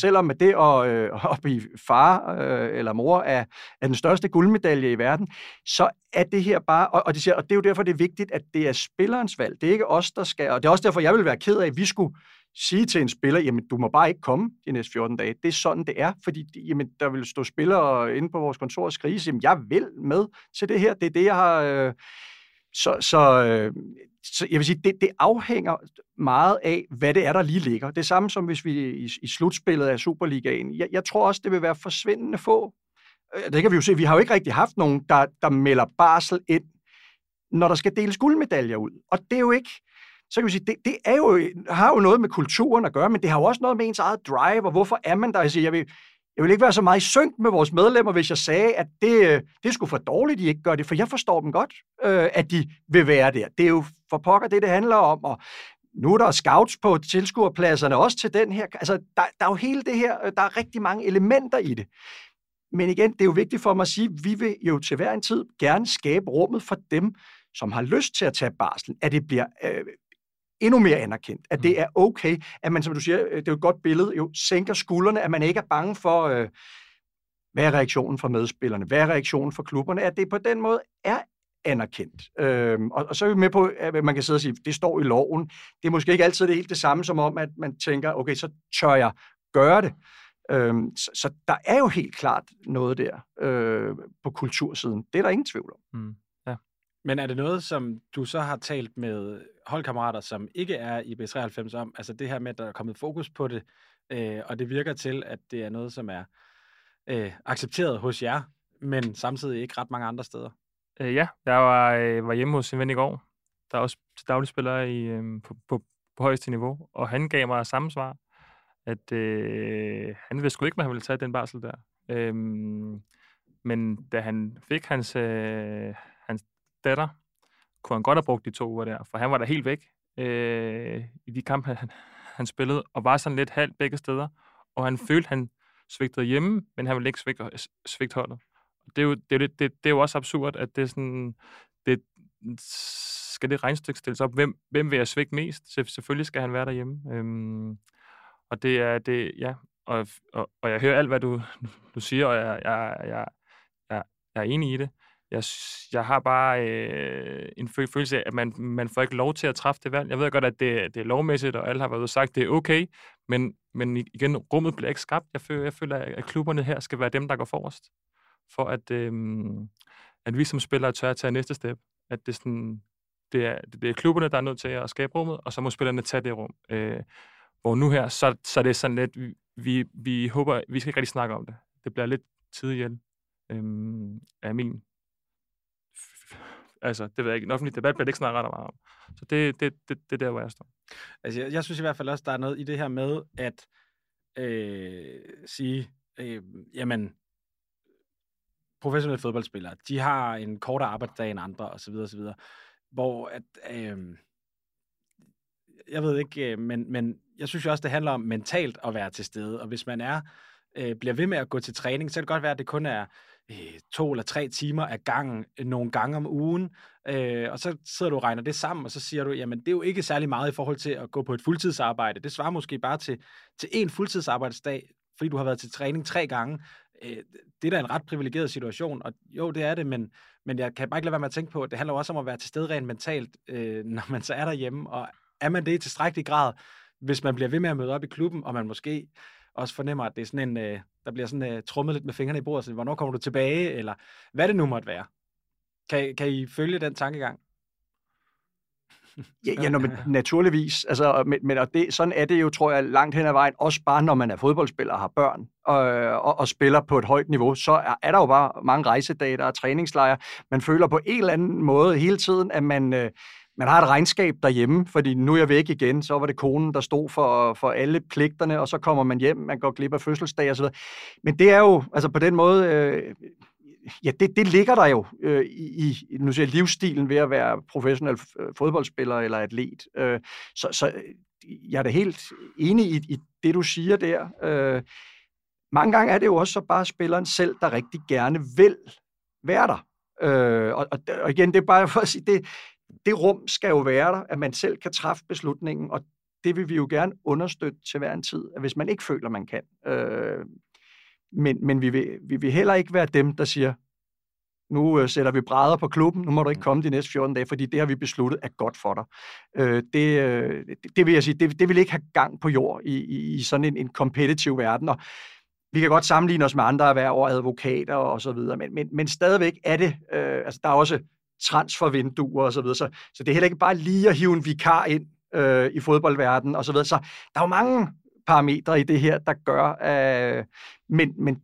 Selvom det at, øh, <laughs> at blive far øh, eller mor er, er den største guldmedalje i verden, så er det her bare, og, og, de siger, og det er jo derfor, det er vigtigt, at det er spillerens valg. Det er ikke os, der skal, og det er også derfor, jeg vil være ked af, at vi skulle sige til en spiller, jamen du må bare ikke komme de næste 14 dage. Det er sådan, det er, fordi jamen, der vil stå spillere inde på vores kontor og skrige, jamen jeg vil med til det her, det er det, jeg har... Øh, så, så, øh, så jeg vil sige, det, det afhænger meget af, hvad det er, der lige ligger. Det samme som hvis vi i, i slutspillet af Superligaen. Jeg, jeg tror også, det vil være forsvindende få. Øh, det kan vi jo se. Vi har jo ikke rigtig haft nogen, der, der melder barsel ind, når der skal deles guldmedaljer ud. Og det er jo ikke... Så kan vi sige, det, det er jo, har jo noget med kulturen at gøre, men det har jo også noget med ens eget drive, og hvorfor er man der? Jeg, siger, jeg vil, jeg vil ikke være så meget i synk med vores medlemmer, hvis jeg sagde, at det, øh, det skulle for dårligt, de ikke gør det, for jeg forstår dem godt, øh, at de vil være der. Det er jo for pokker det, det handler om, og nu er der scouts på tilskuerpladserne også til den her. Altså, der, der er jo hele det her, øh, der er rigtig mange elementer i det. Men igen, det er jo vigtigt for mig at sige, at vi vil jo til hver en tid gerne skabe rummet for dem, som har lyst til at tage barsel, at det bliver øh, endnu mere anerkendt. At det mm. er okay, at man, som du siger, øh, det er et godt billede, jo sænker skuldrene, at man ikke er bange for, øh, hvad er reaktionen fra medspillerne, hvad er reaktionen fra klubberne, at det på den måde er anerkendt. Øhm, og, og så er vi med på, at man kan sidde og sige, det står i loven. Det er måske ikke altid det helt det samme, som om, at man tænker, okay, så tør jeg gøre det. Øhm, så, så der er jo helt klart noget der øh, på kultursiden. Det er der ingen tvivl om. Mm. Men er det noget, som du så har talt med holdkammerater, som ikke er i B93 om? Altså det her med, at der er kommet fokus på det, øh, og det virker til, at det er noget, som er øh, accepteret hos jer, men samtidig ikke ret mange andre steder. Øh, ja, jeg var, øh, var hjemme hos en ven i går, der er også til daglig spiller i, øh, på, på, på højeste niveau, og han gav mig samme svar, at øh, han vidste sgu ikke, at han ville tage den barsel der. Øh, men da han fik hans, øh, datter, kunne han godt have brugt de to uger der, for han var der helt væk øh, i de kampe, han, han spillede, og var sådan lidt halvt begge steder, og han følte, han svigtede hjemme, men han ville ikke svigte, svigte holdet. Det er, jo, det, er jo, det, det er jo også absurd, at det er sådan, det, skal det regnstykke stilles op? Hvem, hvem vil jeg svigte mest? Selvfølgelig skal han være derhjemme. Øhm, og det er, det, ja, og, og, og jeg hører alt, hvad du, du siger, og jeg, jeg, jeg, jeg, jeg er enig i det jeg, jeg har bare øh, en følelse af, at man, man får ikke lov til at træffe det valg. Jeg ved godt, at det, det er lovmæssigt, og alle har været og sagt, at det er okay, men, men igen, rummet bliver ikke skabt. Jeg føler, jeg føler, at klubberne her skal være dem, der går forrest, for at, øh, at vi som spillere tør at tage næste step. At det, sådan, det, er, det er klubberne, der er nødt til at skabe rummet, og så må spillerne tage det rum. Øh, Hvor nu her, så, så det er det sådan lidt, vi, vi, vi håber, vi skal ikke rigtig snakke om det. Det bliver lidt tid øh, af min Altså, det ved jeg ikke. En offentlig debat bliver det ikke snakket ret meget om. Så det, det, det, det er der, hvor jeg står. Altså, jeg, jeg synes i hvert fald også, der er noget i det her med at øh, sige, øh, jamen, professionelle fodboldspillere, de har en kortere arbejdsdag end andre, osv. osv. Hvor at, øh, jeg ved ikke, øh, men, men jeg synes jo også, det handler om mentalt at være til stede, og hvis man er, øh, bliver ved med at gå til træning, så kan det godt være, at det kun er øh, to eller tre timer af gangen, øh, nogle gange om ugen, øh, og så sidder du og regner det sammen, og så siger du, jamen det er jo ikke særlig meget i forhold til at gå på et fuldtidsarbejde. Det svarer måske bare til, til en fuldtidsarbejdsdag, fordi du har været til træning tre gange. Øh, det er da en ret privilegeret situation, og jo, det er det, men, men jeg kan bare ikke lade være med at tænke på, at det handler også om at være til stede rent mentalt, øh, <laughs> når man så er derhjemme, og er man det i tilstrækkelig grad, hvis man bliver ved med at møde op i klubben, og man måske også fornemmer, at det er sådan en, øh, der bliver sådan uh, trummet lidt med fingrene i bordet, så hvornår kommer du tilbage, eller hvad det nu måtte være. Kan, kan I følge den tankegang? Ja, <laughs> ja men naturligvis. Altså, men, men og det, sådan er det jo, tror jeg, langt hen ad vejen. Også bare, når man er fodboldspiller og har børn og, og, og spiller på et højt niveau, så er, er der jo bare mange rejsedage, der er træningslejre. Man føler på en eller anden måde hele tiden, at man... Øh, man har et regnskab derhjemme, fordi nu er jeg væk igen, så var det konen, der stod for, for alle pligterne, og så kommer man hjem, man går glip af fødselsdag osv. Men det er jo, altså på den måde, øh, ja, det, det ligger der jo øh, i, nu siger livsstilen ved at være professionel øh, fodboldspiller eller atlet. Øh, så, så øh, jeg er da helt enig i, i det, du siger der. Øh, mange gange er det jo også så bare spilleren selv, der rigtig gerne vil være der. Øh, og, og igen, det er bare for at sige, det, det rum skal jo være der, at man selv kan træffe beslutningen, og det vil vi jo gerne understøtte til hver en tid, hvis man ikke føler, man kan. Øh, men men vi, vil, vi vil heller ikke være dem, der siger, nu øh, sætter vi brædder på klubben, nu må du ikke komme de næste 14 dage, fordi det har vi besluttet er godt for dig. Øh, det, øh, det vil jeg sige, det, det vil ikke have gang på jord i, i, i sådan en, en kompetitiv verden, og vi kan godt sammenligne os med andre erhverv og advokater og så videre, men, men, men stadigvæk er det, øh, altså der er også transfervinduer og så videre. Så, så det er heller ikke bare lige at hive en vikar ind øh, i fodboldverdenen og så videre. Så der er jo mange parametre i det her, der gør, øh, men, men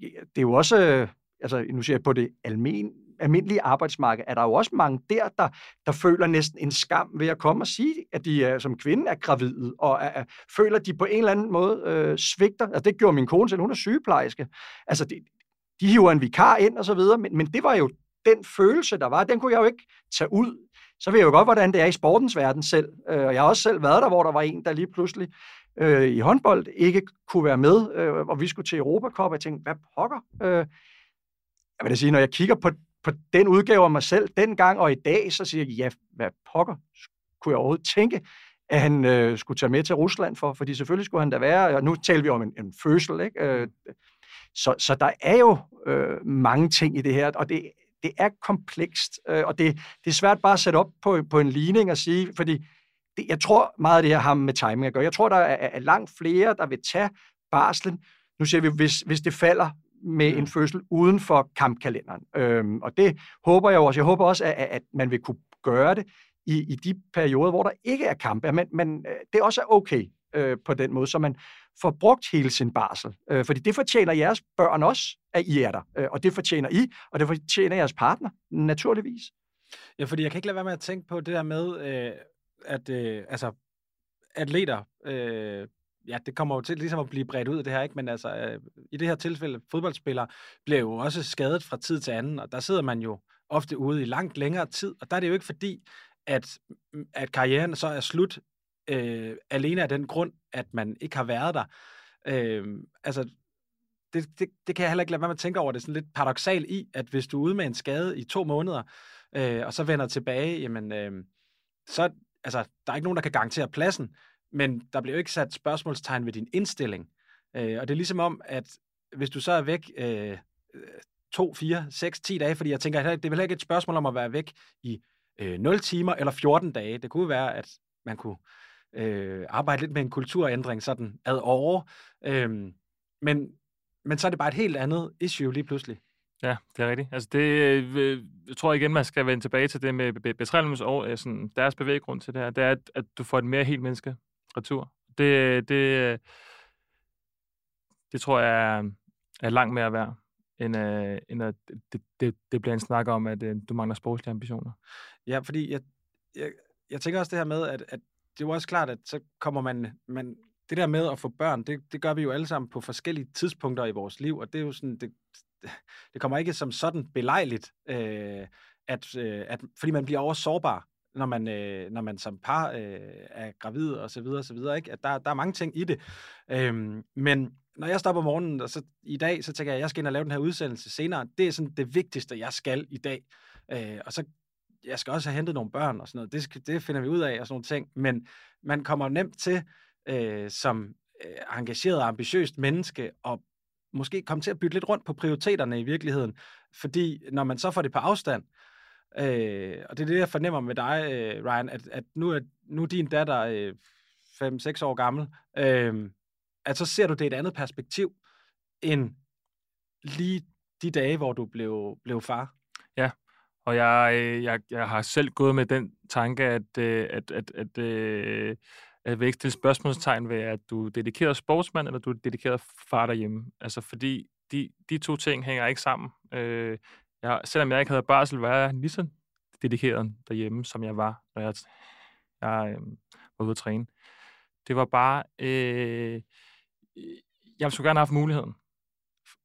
det er jo også, øh, altså nu ser jeg på det almen, almindelige arbejdsmarked, er der jo også mange der, der, der føler næsten en skam ved at komme og sige, at de er, som kvinde er gravide, og er, er, føler, at de på en eller anden måde øh, svigter. Altså det gjorde min kone selv, hun er sygeplejerske. Altså de, de hiver en vikar ind og så videre, men, men det var jo den følelse, der var, den kunne jeg jo ikke tage ud. Så ved jeg jo godt, hvordan det er i sportens verden selv. Øh, og jeg har også selv været der, hvor der var en, der lige pludselig øh, i håndbold ikke kunne være med, øh, og vi skulle til Europacup, og jeg tænkte, hvad pokker? Øh, jeg vil da sige, når jeg kigger på, på den udgave af mig selv dengang og i dag, så siger jeg, ja, hvad pokker kunne jeg overhovedet tænke, at han øh, skulle tage med til Rusland for, fordi selvfølgelig skulle han da være, og nu taler vi om en, en fødsel, ikke? Øh, så, så der er jo øh, mange ting i det her, og det det er komplekst, øh, og det, det er svært bare at sætte op på, på en ligning og sige, fordi det, jeg tror meget af det her har med timing at gøre. Jeg tror, der er, er langt flere, der vil tage barslen. Nu siger vi, hvis, hvis det falder med en fødsel uden for kampkalenderen. Øhm, og det håber jeg også. Jeg håber også, at, at man vil kunne gøre det i, i de perioder, hvor der ikke er kampe. Men, men øh, det også er okay øh, på den måde, så man får brugt hele sin barsel. Øh, fordi det fortjener jeres børn også, at I er der. Øh, og det fortjener I, og det fortjener jeres partner, naturligvis. Ja, fordi jeg kan ikke lade være med at tænke på det der med, øh, at øh, altså, atleter, øh, ja, det kommer jo til ligesom at blive bredt ud af det her, ikke? men altså, øh, i det her tilfælde, fodboldspillere bliver jo også skadet fra tid til anden, og der sidder man jo ofte ude i langt længere tid, og der er det jo ikke fordi, at, at karrieren så er slut øh, alene af den grund, at man ikke har været der. Øh, altså, det, det, det kan jeg heller ikke lade være med at tænke over. Det er sådan lidt paradoxalt i, at hvis du er ude med en skade i to måneder, øh, og så vender tilbage, jamen, øh, så altså, der er ikke nogen, der kan garantere pladsen, men der bliver jo ikke sat spørgsmålstegn ved din indstilling. Øh, og det er ligesom om, at hvis du så er væk øh, øh to, fire, seks, ti dage, fordi jeg tænker, det er vel ikke et spørgsmål om at være væk i øh, 0 timer eller 14 dage. Det kunne være, at man kunne øh, arbejde lidt med en kulturændring sådan ad over. Øh, men, men så er det bare et helt andet issue lige pludselig. Ja, det er rigtigt. Altså det, øh, jeg tror igen, man skal vende tilbage til det med Betrælums og sådan, deres bevæggrund til det her, det er, at, at du får et mere helt menneske retur. Det det, det, tror jeg er, er langt mere værd, end, uh, end at det, det, det bliver en snak om, at uh, du mangler sportslige ambitioner. Ja, fordi jeg, jeg, jeg tænker også det her med, at, at det er jo også klart, at så kommer man, man det der med at få børn, det, det gør vi jo alle sammen på forskellige tidspunkter i vores liv, og det er jo sådan, det, <laughs> det kommer ikke som sådan belejligt, øh, at, øh, at, fordi man bliver også sårbar, når man, øh, når man som par øh, er gravid og så videre, og så videre, ikke? At der, der er mange ting i det. Øhm, men når jeg stopper om morgenen, og så i dag, så tænker jeg, at jeg skal ind og lave den her udsendelse senere. Det er sådan det vigtigste, jeg skal i dag. Øh, og så jeg skal også have hentet nogle børn og sådan noget. Det, skal, det finder vi ud af og sådan nogle ting. Men man kommer nemt til øh, som øh, engageret og ambitiøst menneske og måske komme til at bytte lidt rundt på prioriteterne i virkeligheden. Fordi når man så får det på afstand, øh, og det er det, jeg fornemmer med dig, øh, Ryan, at, at nu, er, nu er din datter øh, 5-6 år gammel, øh, at så ser du det et andet perspektiv, end lige de dage, hvor du blev, blev far. Ja, og jeg, øh, jeg, jeg har selv gået med den tanke, at, øh, at, at, at, øh, at at vi ikke stille spørgsmålstegn ved, at du er dedikeret sportsmand, eller du er dedikeret far derhjemme. Altså, fordi de, de to ting hænger ikke sammen. Øh, jeg, selvom jeg ikke havde barsel, var jeg lige så dedikeret derhjemme, som jeg var, når jeg, jeg øh, var ude at træne. Det var bare... Øh, jeg skulle gerne have haft muligheden.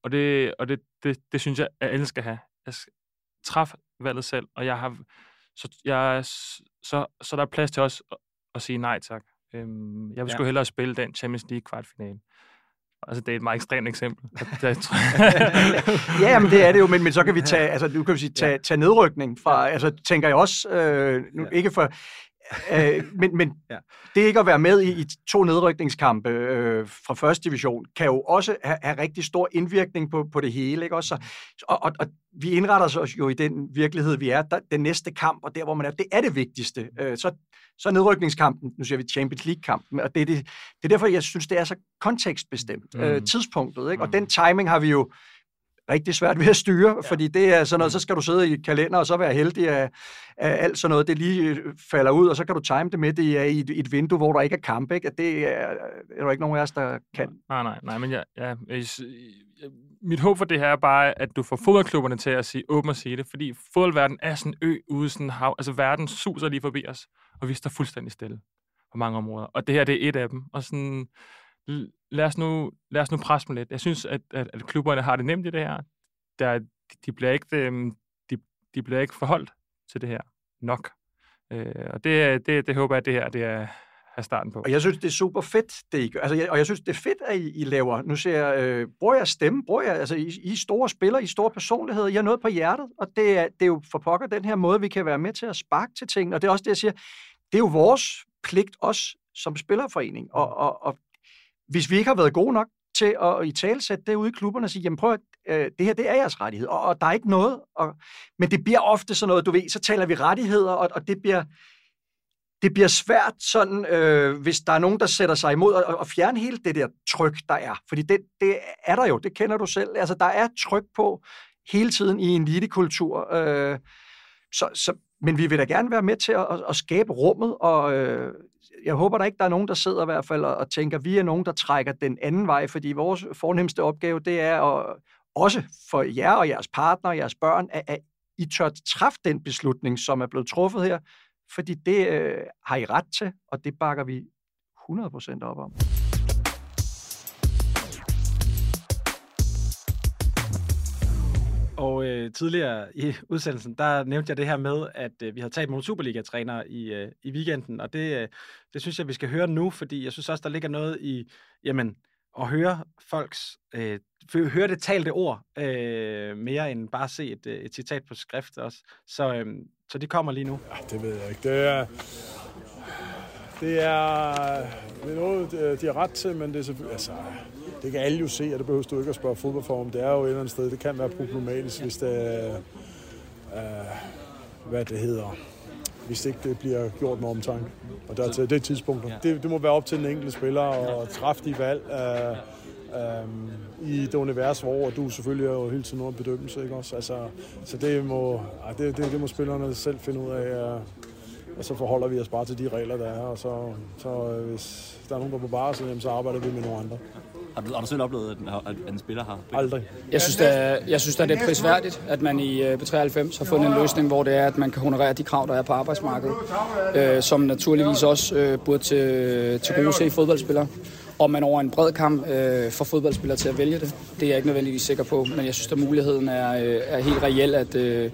Og det, og det, det, det synes jeg, at alle skal have. Jeg træf valget selv, og jeg har... Så, jeg, så, så der er plads til os at, at sige nej tak. Øhm, jeg vil ja. sgu hellere spille den Champions League kvartfinale. Altså, det er et meget ekstremt eksempel. <laughs> <laughs> ja, men det er det jo, men, men så kan vi <laughs> tage, altså, nu kan vi sige, tage, tage nedrykning fra, altså, tænker jeg også, øh, nu, ja. ikke for, øh, men men <laughs> ja. det ikke at være med i, i to nedrykningskampe øh, fra første division, kan jo også have, have rigtig stor indvirkning på, på det hele. Ikke? Også, så, og, og, og vi indretter os jo i den virkelighed, vi er. Der, den næste kamp, og der, hvor man er, det er det vigtigste. Øh, så, så nedrykningskampen, nu siger vi Champions League-kampen, og det er, det, det er derfor, jeg synes, det er så kontekstbestemt, mm. øh, tidspunktet. Ikke? Og mm. den timing har vi jo rigtig svært ved at styre, ja. fordi det er sådan noget, så skal du sidde i kalender og så være heldig, at, at alt sådan noget, det lige øh, falder ud, og så kan du time det med, det er i et, et vindue, hvor der ikke er kamp, ikke? At det er, er der ikke nogen af os, der kan. Nej, nej, nej, men jeg, ja, jeg, mit håb for det her er bare, at du får fodboldklubberne til at sige, åbne og sige det, fordi fodboldverden er sådan en ø ude sådan hav, altså verden suser lige forbi os, og vi står fuldstændig stille på mange områder, og det her, det er et af dem, og sådan, lad os nu, lad os nu presse dem lidt. Jeg synes, at, at, at klubberne har det nemt i det her. Der, de, bliver ikke, øhm, de, de bliver ikke forholdt til det her nok. Øh, og det, det, det håber jeg, at det her det er, er starten på. Og jeg synes, det er super fedt, det I gør. Altså, jeg, og jeg synes, det er fedt, at I, I laver, nu ser jeg, øh, bruger jeg stemme, bruger jeg, altså, I, I store spillere, I store personligheder, I har noget på hjertet, og det er, det er jo for pokker den her måde, vi kan være med til at sparke til ting, og det er også det, jeg siger, det er jo vores pligt også som spillerforening, og, og, og hvis vi ikke har været gode nok til at i talsætte det ude i klubberne og sige, jamen prøv at, øh, det her, det er jeres rettighed, og, og der er ikke noget. Og, men det bliver ofte sådan noget, du ved, så taler vi rettigheder, og, og det bliver, det bliver svært sådan, øh, hvis der er nogen, der sætter sig imod at, at fjerne hele det der tryk, der er. Fordi det, det er der jo, det kender du selv. Altså, der er tryk på hele tiden i en elitekultur. Øh, så, så, men vi vil da gerne være med til at, at, at skabe rummet, og øh, jeg håber der ikke, der er nogen, der sidder i hvert fald og, og tænker, vi er nogen, der trækker den anden vej, fordi vores fornemmeste opgave, det er at, også for jer og jeres partner og jeres børn, at, at I tør træffe den beslutning, som er blevet truffet her, fordi det øh, har I ret til, og det bakker vi 100% op om. Og øh, tidligere i udsendelsen, der nævnte jeg det her med, at øh, vi havde med nogle Superliga-træner i, øh, i weekenden, og det, øh, det synes jeg, vi skal høre nu, fordi jeg synes også, der ligger noget i, jamen, at høre folks, øh, høre det talte ord, øh, mere end bare se et, øh, et citat på skrift også. Så, øh, så de kommer lige nu. Ja, det ved jeg ikke. Det er, det er, det er noget, de har ret til, men det er selvfølgelig, altså, det kan alle jo se, og det behøver du ikke at spørge fodboldform. Det er jo et eller andet sted, det kan være problematisk, hvis det er, uh, hvad det hedder, hvis ikke det bliver gjort med omtanke. Og der til det tidspunkt. Det, det må være op til den enkelte spiller at træffe de valg uh, um, i det univers, hvor du selvfølgelig er jo hele tiden under bedømmelse. Ikke også? Altså, så det må, det, det, det må spillerne selv finde ud af. Uh, og så forholder vi os bare til de regler, der er, og så, så øh, hvis der er nogen, der er på jamen, så arbejder vi med nogle andre. Har du, har du selv oplevet, at en, at en spiller har? Aldrig. Jeg synes, det er, jeg synes at det er prisværdigt, at man i øh, B93 har fundet en løsning, hvor det er, at man kan honorere de krav, der er på arbejdsmarkedet, øh, som naturligvis også øh, burde til, til gode se fodboldspillere. Og man over en bred kamp øh, får fodboldspillere til at vælge det. Det er jeg ikke nødvendigvis sikker på, men jeg synes, at muligheden er, øh, er helt reel at, øh,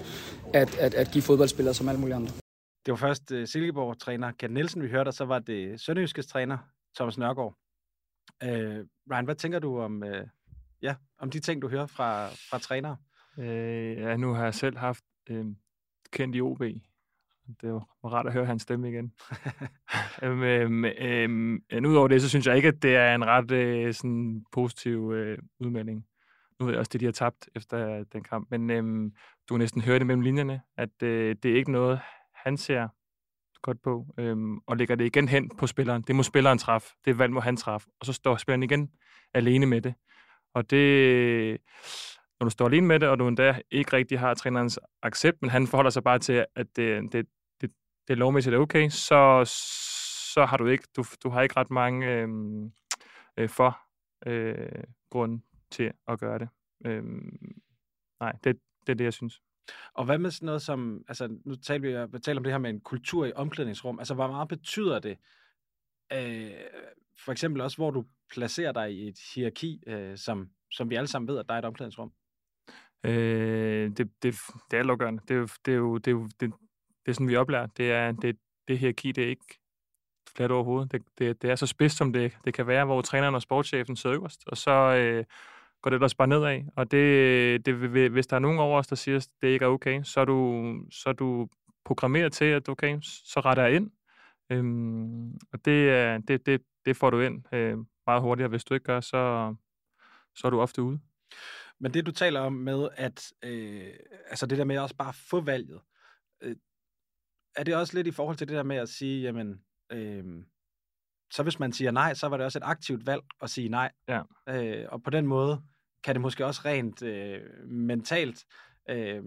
at, at, at give fodboldspillere som alle mulige andre. Det var først uh, Silkeborg-træner Ken Nielsen, vi hørte, og så var det Sønderjyskes træner, Thomas Nørgaard. Uh, Ryan, hvad tænker du om, uh, ja, om de ting, du hører fra, fra trænere? Øh, ja, nu har jeg selv haft øh, kendt i OB. Det var rart at høre hans stemme igen. <laughs> øhm, øhm, øhm, udover det, så synes jeg ikke, at det er en ret øh, sådan positiv øh, udmelding. Nu ved jeg også, det de har tabt efter den kamp, men øhm, du kan næsten høre det mellem linjerne, at øh, det er ikke noget, han ser godt på, øhm, og lægger det igen hen på spilleren. Det må spilleren træffe. Det valg må han træffe. Og så står spilleren igen alene med det. Og det, når du står alene med det, og du endda ikke rigtig har trænerens accept, men han forholder sig bare til, at det, det, det, det er lovmæssigt okay, så, så har du ikke, du, du har ikke ret mange øhm, øh, for øh, grund til at gøre det. Øhm, nej, det, det er det, jeg synes. Og hvad med sådan noget som, altså nu taler vi taler om det her med en kultur i omklædningsrum, altså hvor meget betyder det, øh, for eksempel også, hvor du placerer dig i et hierarki, øh, som, som vi alle sammen ved, at der er et omklædningsrum? Øh, det, det, det er altafgørende. Det er jo, det er jo, det er jo det, det er sådan, vi oplærer. Det er det, det hierarki, det er ikke fladt overhovedet. Det, det, det er så spids, som det, det kan være, hvor træneren og sportschefen sidder øverst, og så øh, går det ellers bare nedad. Og det, det, hvis der er nogen over os, der siger, at det ikke er okay, så er du, så er du programmeret til, at okay, så retter jeg ind. Øhm, og det, det, det, det får du ind øh, meget hurtigere. Hvis du ikke gør, så, så er du ofte ude. Men det, du taler om med, at øh, altså det der med også bare få valget, øh, er det også lidt i forhold til det der med at sige, jamen, øh, så hvis man siger nej, så var det også et aktivt valg at sige nej. Ja. Øh, og på den måde kan det måske også rent øh, mentalt øh,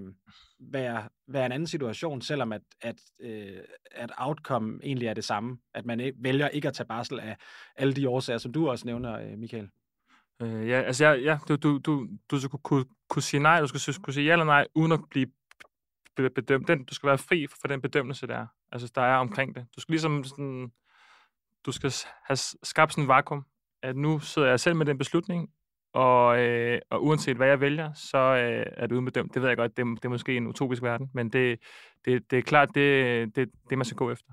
være, være en anden situation, selvom at, at, øh, at outcome egentlig er det samme. At man vælger ikke at tage barsel af alle de årsager, som du også nævner, øh, Michael. Øh, ja, altså ja, ja du, du, du, du skal kunne, kunne sige nej, du skal kunne sige ja eller nej, uden at blive bedømt. Den, du skal være fri for den bedømmelse, der er, altså, der er omkring det. Du skal ligesom sådan, du skal have skabt sådan en vakuum, at nu sidder jeg selv med den beslutning, og, øh, og uanset hvad jeg vælger, så øh, er det udbedømt. Det ved jeg godt, det, det er måske en utopisk verden, men det, det, det er klart, det, det, det man skal gå efter.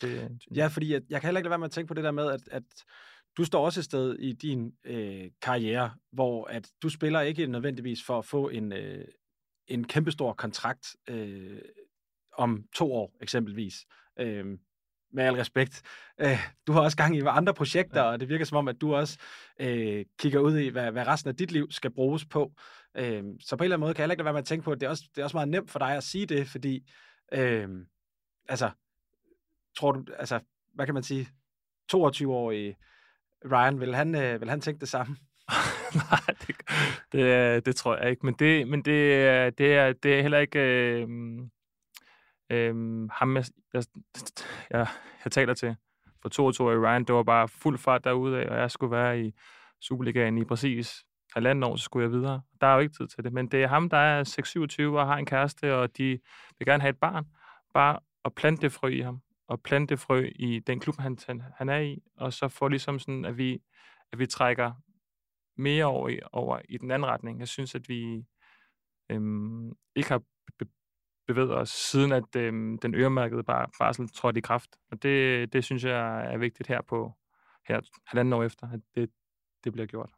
Det, ja, fordi jeg, jeg kan heller ikke lade være med at tænke på det der med, at, at du står også et sted i din øh, karriere, hvor at du spiller ikke nødvendigvis for at få en, øh, en kæmpestor kontrakt øh, om to år eksempelvis. Øh, med al respekt. Øh, du har også gang i andre projekter, ja. og det virker som om, at du også øh, kigger ud i, hvad, hvad resten af dit liv skal bruges på. Øh, så på en eller anden måde kan jeg ikke være med at tænke på, at det er også, det er også meget nemt for dig at sige det, fordi, øh, altså, tror du, altså, hvad kan man sige, 22-årig Ryan, vil han, øh, vil han tænke det samme? <laughs> Nej, det, det, det tror jeg ikke, men det, men det, det, er, det er heller ikke... Øh, Øhm, ham, jeg, jeg, jeg, jeg taler til for 22 i Ryan, det var bare fuld fart derude af, og jeg skulle være i Superligaen i præcis halvanden år, så skulle jeg videre. Der er jo ikke tid til det, men det er ham, der er 6-27 og har en kæreste, og de vil gerne have et barn. Bare at plante det frø i ham, og plante det frø i den klub, han, han er i, og så får ligesom sådan, at vi, at vi trækker mere over i, over i den anden retning. Jeg synes, at vi øhm, ikke har bevæget os, siden at øh, den øremærkede bar, barsel trådte i kraft. Og det, det synes jeg er vigtigt her på her halvanden år efter, at det, det bliver gjort.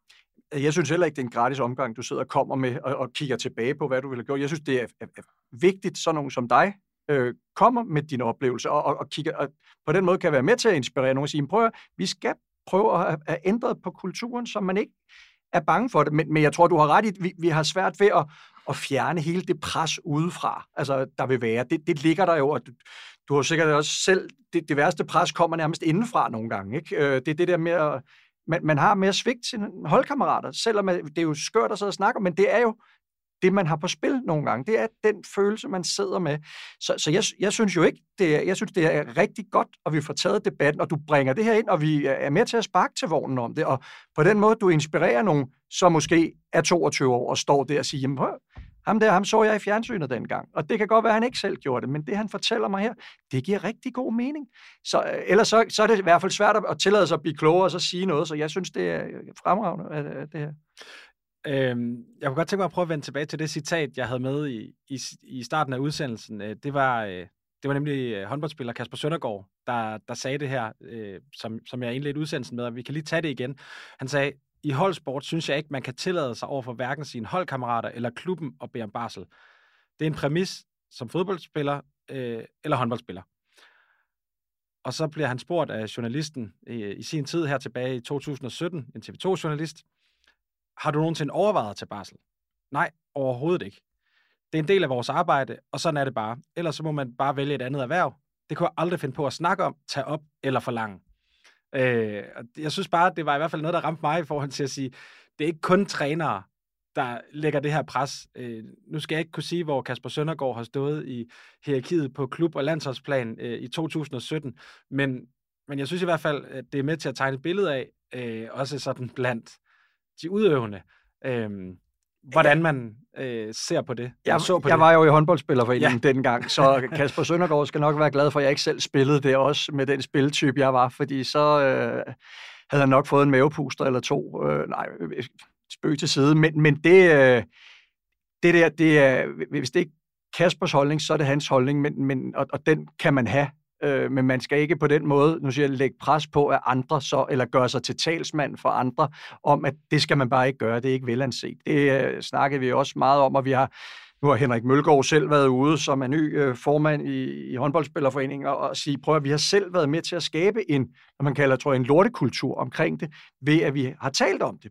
Jeg synes heller ikke, det er en gratis omgang, du sidder og kommer med og, og kigger tilbage på, hvad du ville have gjort. Jeg synes, det er, er, er vigtigt, så nogen som dig øh, kommer med dine oplevelser og, og, og kigger, og på den måde kan være med til at inspirere nogen og sige, prøv at, vi skal prøve at have ændret på kulturen, så man ikke er bange for det. Men, men jeg tror, du har ret i, at vi, vi har svært ved at, at fjerne hele det pres udefra, altså, der vil være. Det, det ligger der jo, og du, du har sikkert også selv, det, det værste pres kommer nærmest indenfra nogle gange. Ikke? Øh, det er det der med at, man, man har med at svigte sine holdkammerater, selvom det er jo skørt at sidde og snakke om, men det er jo, det, man har på spil nogle gange. Det er den følelse, man sidder med. Så, så jeg, jeg synes jo ikke, det er, jeg synes, det er rigtig godt, at vi får taget debatten, og du bringer det her ind, og vi er med til at sparke til vognen om det. Og på den måde, du inspirerer nogen, som måske er 22 år og står der og siger, jamen, ham der, ham så jeg i fjernsynet dengang. Og det kan godt være, at han ikke selv gjorde det, men det, han fortæller mig her, det giver rigtig god mening. Så, øh, ellers så, så er det i hvert fald svært at tillade sig at blive klogere og så sige noget, så jeg synes, det er fremragende, øh, det her. Øhm, jeg kunne godt tænke mig at prøve at vende tilbage til det citat, jeg havde med i, i, i starten af udsendelsen. Øh, det var, øh, det var nemlig øh, håndboldspiller Kasper Søndergaard, der, der sagde det her, øh, som, som jeg indledte udsendelsen med, og vi kan lige tage det igen. Han sagde, i holdsport synes jeg ikke, man kan tillade sig over for hverken sine holdkammerater eller klubben at bede om barsel. Det er en præmis som fodboldspiller øh, eller håndboldspiller. Og så bliver han spurgt af journalisten øh, i sin tid her tilbage i 2017, en TV2-journalist, har du nogensinde overvejet at tage barsel? Nej, overhovedet ikke. Det er en del af vores arbejde, og sådan er det bare. Ellers så må man bare vælge et andet erhverv. Det kunne jeg aldrig finde på at snakke om, tage op eller forlange. Øh, jeg synes bare, det var i hvert fald noget, der ramte mig i forhold til at sige, det er ikke kun trænere, der lægger det her pres. Øh, nu skal jeg ikke kunne sige, hvor Kasper Søndergaard har stået i hierarkiet på klub- og landsholdsplan øh, i 2017, men, men jeg synes i hvert fald, at det er med til at tegne et billede af, øh, også sådan blandt de udøvende, øh, hvordan man øh, ser på det. Jeg, så på jeg det. var jo i håndboldspillerforeningen ja. dengang, så <laughs> Kasper Søndergaard skal nok være glad for, at jeg ikke selv spillede det også med den spilletype, jeg var, fordi så øh, havde han nok fået en mavepuster eller to. Øh, nej, spøg til side. Men, men det, øh, det der, det er, hvis det ikke Kaspers holdning, så er det hans holdning, men, men, og, og den kan man have øh, men man skal ikke på den måde, nu siger jeg, lægge pres på at andre så, eller gøre sig til talsmand for andre, om at det skal man bare ikke gøre, det er ikke velanset. Det øh, snakkede vi også meget om, og vi har nu har Henrik Mølgaard selv været ude som er ny øh, formand i, i håndboldspillerforeningen og, og sige, prøv at vi har selv været med til at skabe en, hvad man kalder, tror jeg, en lortekultur omkring det, ved at vi har talt om det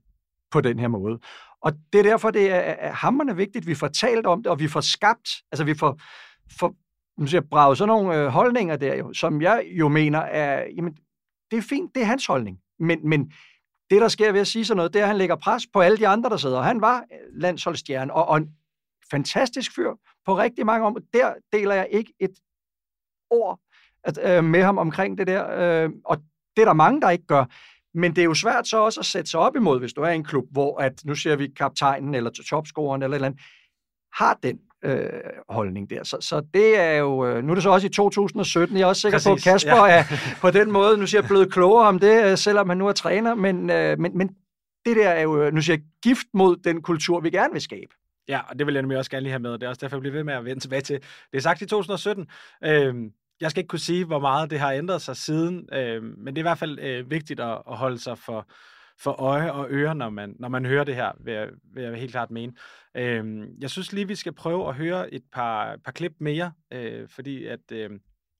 på den her måde. Og det er derfor, det er, er hammerne vigtigt, at vi får talt om det, og vi får skabt, altså vi får, får man siger brage sådan nogle øh, holdninger der, jo, som jeg jo mener er, jamen, det er fint, det er hans holdning. Men, men det, der sker ved at sige sådan noget, det er, at han lægger pres på alle de andre, der sidder. Han var øh, landsholdsstjerne, og, og en fantastisk fyr på rigtig mange områder. Der deler jeg ikke et ord at, øh, med ham omkring det der, øh, og det er der mange, der ikke gør. Men det er jo svært så også at sætte sig op imod, hvis du er i en klub, hvor at, nu ser vi kaptajnen eller topscoreren eller et eller andet, har den øh, holdning der. Så, så det er jo, øh, nu er det så også i 2017, jeg er også sikker Præcis, på, at Kasper ja. er på den måde, nu siger jeg, blevet klogere om det, øh, selvom han nu er træner, men, øh, men, men det der er jo, nu siger jeg, gift mod den kultur, vi gerne vil skabe. Ja, og det vil jeg nemlig også gerne lige have med, og det er også derfor, jeg bliver ved med at vende tilbage til. Det er sagt i 2017. Øh, jeg skal ikke kunne sige, hvor meget det har ændret sig siden, øh, men det er i hvert fald øh, vigtigt at, at holde sig for, for øje og øre, når man, når man hører det her, vil jeg, vil jeg helt klart mene. Øh, jeg synes lige, vi skal prøve at høre et par, par klip mere, øh, fordi at, øh,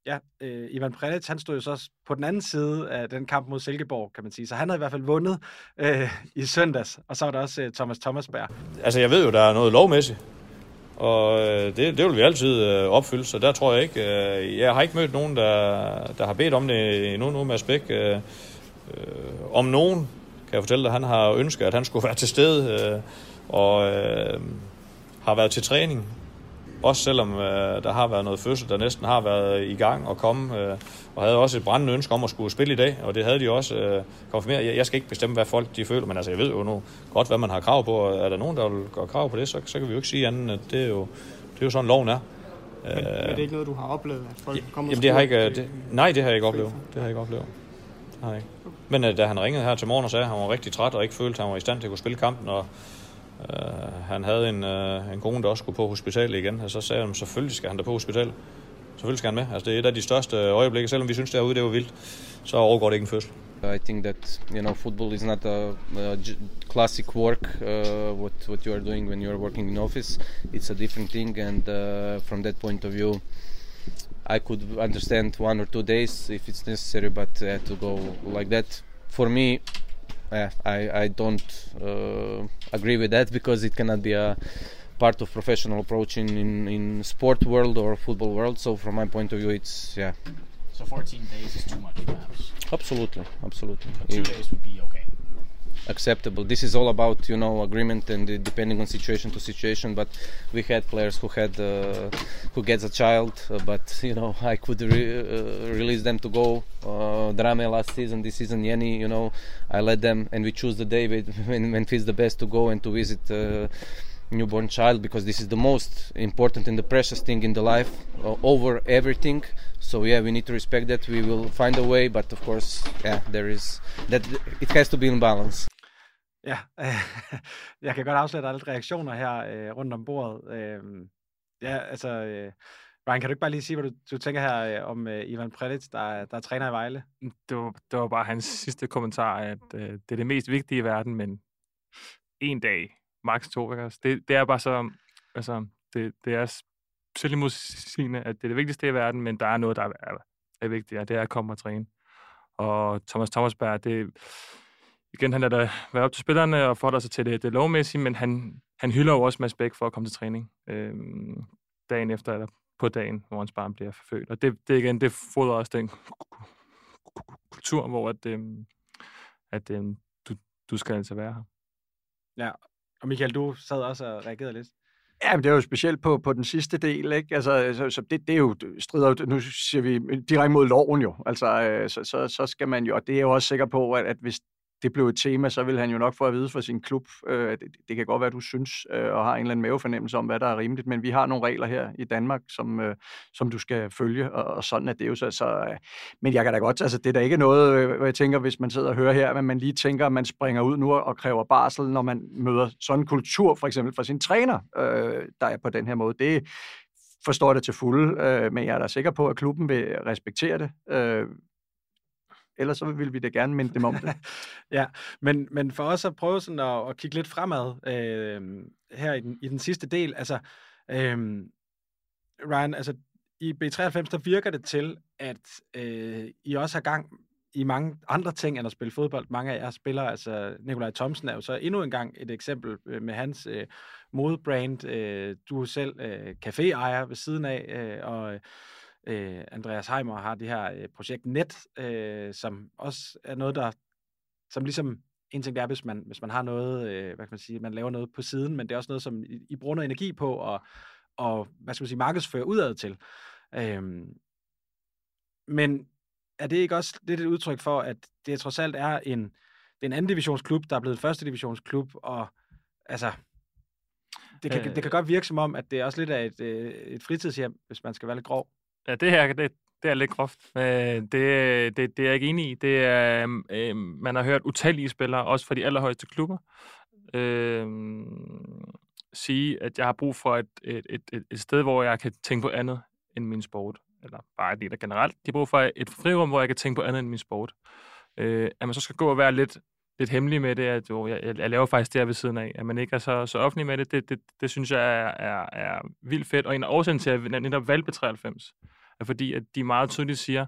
ja, øh, Ivan Prelic, han stod jo så på den anden side af den kamp mod Silkeborg, kan man sige. Så han havde i hvert fald vundet øh, i søndags, og så var der også øh, Thomas Thomasberg. Altså, jeg ved jo, der er noget lovmæssigt, og øh, det, det vil vi altid øh, opfylde, så der tror jeg ikke... Øh, jeg har ikke mødt nogen, der, der har bedt om det endnu, nu med aspekt. Øh, øh, om nogen kan jeg fortælle dig, han har ønsket, at han skulle være til stede, øh, og øh, har været til træning. Også selvom øh, der har været noget fødsel, der næsten har været i gang og komme, øh, og havde også et brændende ønske om at skulle spille i dag, og det havde de også øh, konfirmeret. Jeg, jeg skal ikke bestemme, hvad folk de føler, men altså, jeg ved jo nu godt, hvad man har krav på, og er der nogen, der vil gå krav på det, så, så kan vi jo ikke sige andet, at det er jo, det er jo sådan, loven er. Men, øh, men det er ikke noget, du har oplevet, at folk kommer Jamen, det har ikke, det, nej, det har jeg ikke oplevet. Det har jeg ikke oplevet. Nej. Men uh, da han ringede her til morgen og sagde, at han var rigtig træt og ikke følte, at han var i stand til at kunne spille kampen, og uh, han havde en, uh, en kone, der også skulle på hospitalet igen, og så sagde han, selvfølgelig skal han da på hospitalet. Selvfølgelig skal han med. Altså, det er et af de største øjeblikke, selvom vi synes derude, det var vildt, så overgår det ikke en fødsel. I think that you know football is not a, a classic work uh, what what you are doing when you are working in office. It's a different thing, and uh, from that point of view, I could understand one or two days if it's necessary, but uh, to go like that for me, uh, I I don't uh, agree with that because it cannot be a part of professional approach in, in, in sport world or football world. So from my point of view, it's yeah. So 14 days is too much, perhaps. Absolutely, absolutely. But two days would be okay. Acceptable. This is all about you know agreement and uh, depending on situation to situation. But we had players who had uh, who gets a child, uh, but you know I could re- uh, release them to go. Uh, Drame last season, this season Yeni, you know I let them and we choose the day when when feels the best to go and to visit. Newborn child because this is the most important and the precious thing in the life uh, over everything so yeah we need to respect that we will find a way but of course yeah there is that it has to be in balance Ja, <laughs> jeg kan godt afsløre, at der er lidt reaktioner her øh, rundt om bordet. Øh, ja, altså, øh, Ryan, kan du ikke bare lige sige, hvad du, du tænker her øh, om øh, Ivan Predic, der, der er træner i Vejle? Det var, det var bare hans sidste kommentar, at øh, det er det mest vigtige i verden, men en dag, max to, ikke? Altså, det, det er bare så, altså, det, det er selvimodsigende, at det er det vigtigste i verden, men der er noget, der er, er vigtigt, og det er at komme og træne. Og Thomas Thomasberg, det, igen, han lader der være op til spillerne og forholder sig til det, det lovmæssige, men han, han hylder jo også Mads Bæk for at komme til træning øh, dagen efter, eller på dagen, hvor hans barn bliver forfødt. Og det, det igen, det fodrer også den kultur, hvor at, øh, at øh, du, du skal altså være her. Ja, og Michael, du sad også og reagerede lidt. Ja, men det er jo specielt på, på den sidste del, ikke? Altså, så, så det, det er jo, strider nu siger vi direkte mod loven jo, altså, øh, så, så, så skal man jo, og det er jo også sikker på, at, at hvis det blev et tema, så vil han jo nok få at vide fra sin klub. Øh, det, det kan godt være, at du synes øh, og har en eller anden mavefornemmelse om, hvad der er rimeligt, men vi har nogle regler her i Danmark, som, øh, som du skal følge, og, og sådan er det jo så. så øh, men jeg kan da godt, altså det er da ikke noget, øh, hvad jeg tænker, hvis man sidder og hører her, men man lige tænker, at man springer ud nu og kræver barsel, når man møder sådan en kultur, for eksempel fra sin træner, øh, der er på den her måde. Det forstår det til fulde, øh, men jeg er da sikker på, at klubben vil respektere det. Øh, ellers så vil vi da gerne minde dem om det. <laughs> ja, men, men for os at prøve sådan at, at kigge lidt fremad øh, her i den, i den sidste del, altså øh, Ryan, altså i B93, der virker det til, at øh, I også har gang i mange andre ting end at spille fodbold. Mange af jer spiller, altså Nikolaj Thomsen er jo så endnu en gang et eksempel øh, med hans øh, modebrand. Øh, du er selv øh, caféejer ved siden af, øh, og øh, Andreas Heimer har det her øh, projekt Net, øh, som også er noget, der som ligesom en ting er, hvis man, hvis man har noget, øh, hvad kan man sige, man laver noget på siden, men det er også noget, som I, I bruger noget energi på, og, og hvad skal man sige, markedsføre udad til. Øhm, men er det ikke også lidt et udtryk for, at det trods alt er en, det er en anden divisionsklub, der er blevet første divisionsklub, og altså, det kan, øh, det kan godt virke som om, at det er også lidt af et, øh, et fritidshjem, hvis man skal være lidt grov. Ja, det her, det, det er lidt groft. Øh, det, det, det er jeg ikke enig i. Det er, øhm, øh, man har hørt utallige spillere, også fra de allerhøjeste klubber, øh, sige, at jeg har brug for et, et, et, et sted, hvor jeg kan tænke på andet end min sport. Eller bare det der generelt. De har brug for et frirum, hvor jeg kan tænke på andet end min sport. Øh, at man så skal gå og være lidt, lidt hemmelig med det, at jo, jeg, jeg laver faktisk det her ved siden af. At man ikke er så, så offentlig med det, det, det, det synes jeg er, er, er vildt fedt. Og en af årsagen til, at jeg netop valgte 93, er fordi, at de meget tydeligt siger,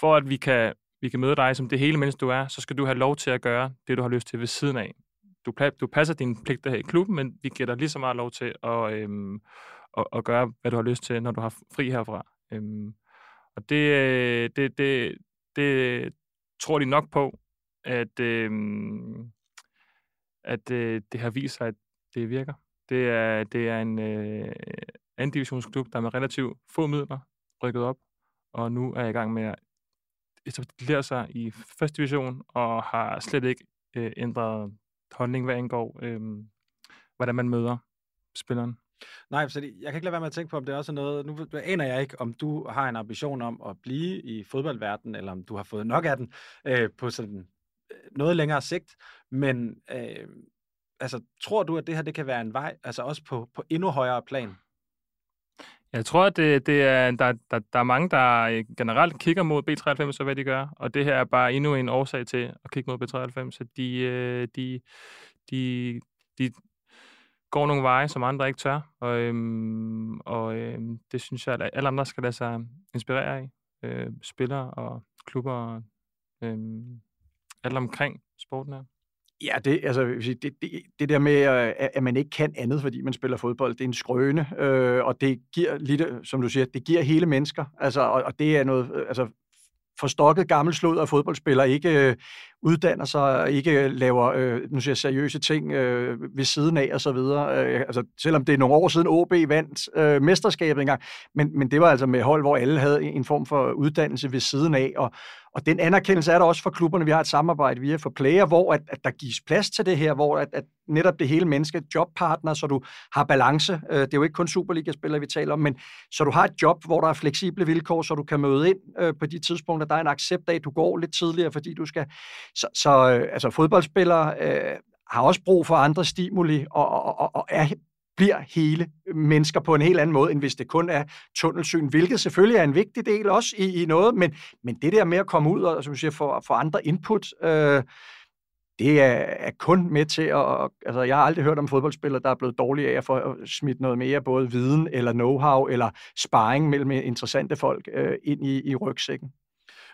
for at vi kan, vi kan møde dig som det hele menneske, du er, så skal du have lov til at gøre det, du har lyst til ved siden af. Du, du passer dine pligter her i klubben, men vi giver dig lige så meget lov til at, øhm, at, at gøre, hvad du har lyst til, når du har fri herfra. Øhm, og det, øh, det, det, det tror de nok på, at, øh, at øh, det har vist sig, at det virker. Det er, det er en, øh, anden divisionsklub, der med relativt få midler rykket op, og nu er jeg i gang med at etablere sig i første division, og har slet ikke øh, ændret holdning, hvad angår, øh, hvordan man møder spilleren. Nej, så jeg kan ikke lade være med at tænke på, om det også er noget, nu aner jeg ikke, om du har en ambition om at blive i fodboldverdenen, eller om du har fået nok af den øh, på sådan noget længere sigt, men øh, altså, tror du, at det her det kan være en vej, altså også på, på endnu højere plan? Jeg tror, at det, det er, der, der, der er mange, der øh, generelt kigger mod B93 og hvad de gør, og det her er bare endnu en årsag til at kigge mod B93, så de, øh, de, de, de går nogle veje, som andre ikke tør, og, øhm, og øhm, det synes jeg, at alle andre skal lade sig inspirere af. Øh, spillere og klubber og øhm, alt omkring sporten her. Ja, det, altså, det, det, det der med, øh, at man ikke kan andet, fordi man spiller fodbold, det er en skrøne, øh, og det giver lidt, øh, som du siger, det giver hele mennesker, altså, og, og det er noget, øh, altså, forstokket gammel slod af fodboldspiller ikke øh, uddanner sig og ikke øh, laver øh, nu siger jeg, seriøse ting øh, ved siden af og så videre. Øh, altså, selvom det er nogle år siden OB vandt øh, mesterskabet engang, men, men det var altså med hold, hvor alle havde en form for uddannelse ved siden af, og, og den anerkendelse er der også for klubberne. Vi har et samarbejde via for player, hvor at, at der gives plads til det her, hvor at, at netop det hele menneske, jobpartner, så du har balance. Øh, det er jo ikke kun Superliga-spillere, vi taler om, men så du har et job, hvor der er fleksible vilkår, så du kan møde ind øh, på de tidspunkter, der er en accept af, at du går lidt tidligere, fordi du skal... Så, så øh, altså fodboldspillere øh, har også brug for andre stimuli, og, og, og, og er bliver hele mennesker på en helt anden måde, end hvis det kun er tunnelsyn, hvilket selvfølgelig er en vigtig del også i, i noget, men, men det der med at komme ud og som siger, få, få andre input, øh, det er, er kun med til at... Altså, jeg har aldrig hørt om fodboldspillere, der er blevet dårlige af at få øh, smidt noget mere, både viden eller know-how eller sparring mellem interessante folk øh, ind i, i rygsækken.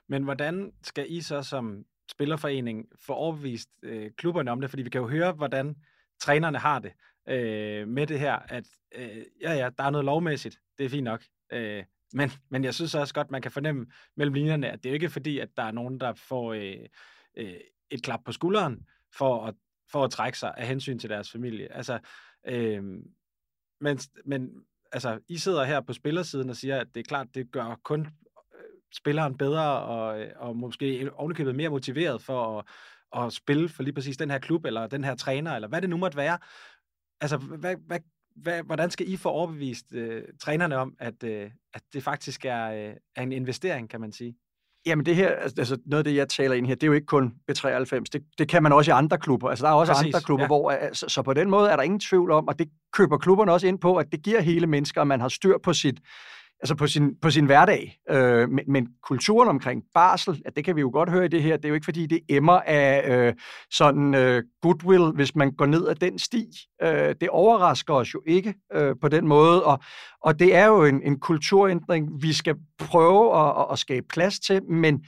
Men hvordan skal I så som spillerforening får overbevist øh, klubberne om det? Fordi vi kan jo høre, hvordan trænerne har det øh, med det her, at øh, ja, ja, der er noget lovmæssigt, det er fint nok. Øh, men, men jeg synes også godt, man kan fornemme mellem linjerne, at det er ikke fordi, at der er nogen, der får øh, øh, et klap på skulderen for at, for at trække sig af hensyn til deres familie. Altså, øh, men, men altså, I sidder her på spillersiden og siger, at det er klart, det gør kun spilleren bedre og, øh, og måske ovenikøbet mere motiveret for at, at spille for lige præcis den her klub, eller den her træner, eller hvad det nu måtte være. Altså, hvad, hvad, hvad, hvordan skal I få overbevist øh, trænerne om, at, øh, at det faktisk er, øh, er en investering, kan man sige? Jamen det her, altså, altså noget af det, jeg taler ind her, det er jo ikke kun B93. Det, det kan man også i andre klubber. Altså der er også Præcis, andre klubber, ja. hvor... Altså, så på den måde er der ingen tvivl om, og det køber klubberne også ind på, at det giver hele mennesker, at man har styr på sit, altså på sin, på sin hverdag. Øh, men, men kulturen omkring barsel, ja, det kan vi jo godt høre i det her, det er jo ikke fordi, det emmer af øh, sådan øh, goodwill, hvis man går ned ad den sti. Øh, det overrasker os jo ikke øh, på den måde, og, og det er jo en, en kulturændring, vi skal prøve at, at, skabe plads til, men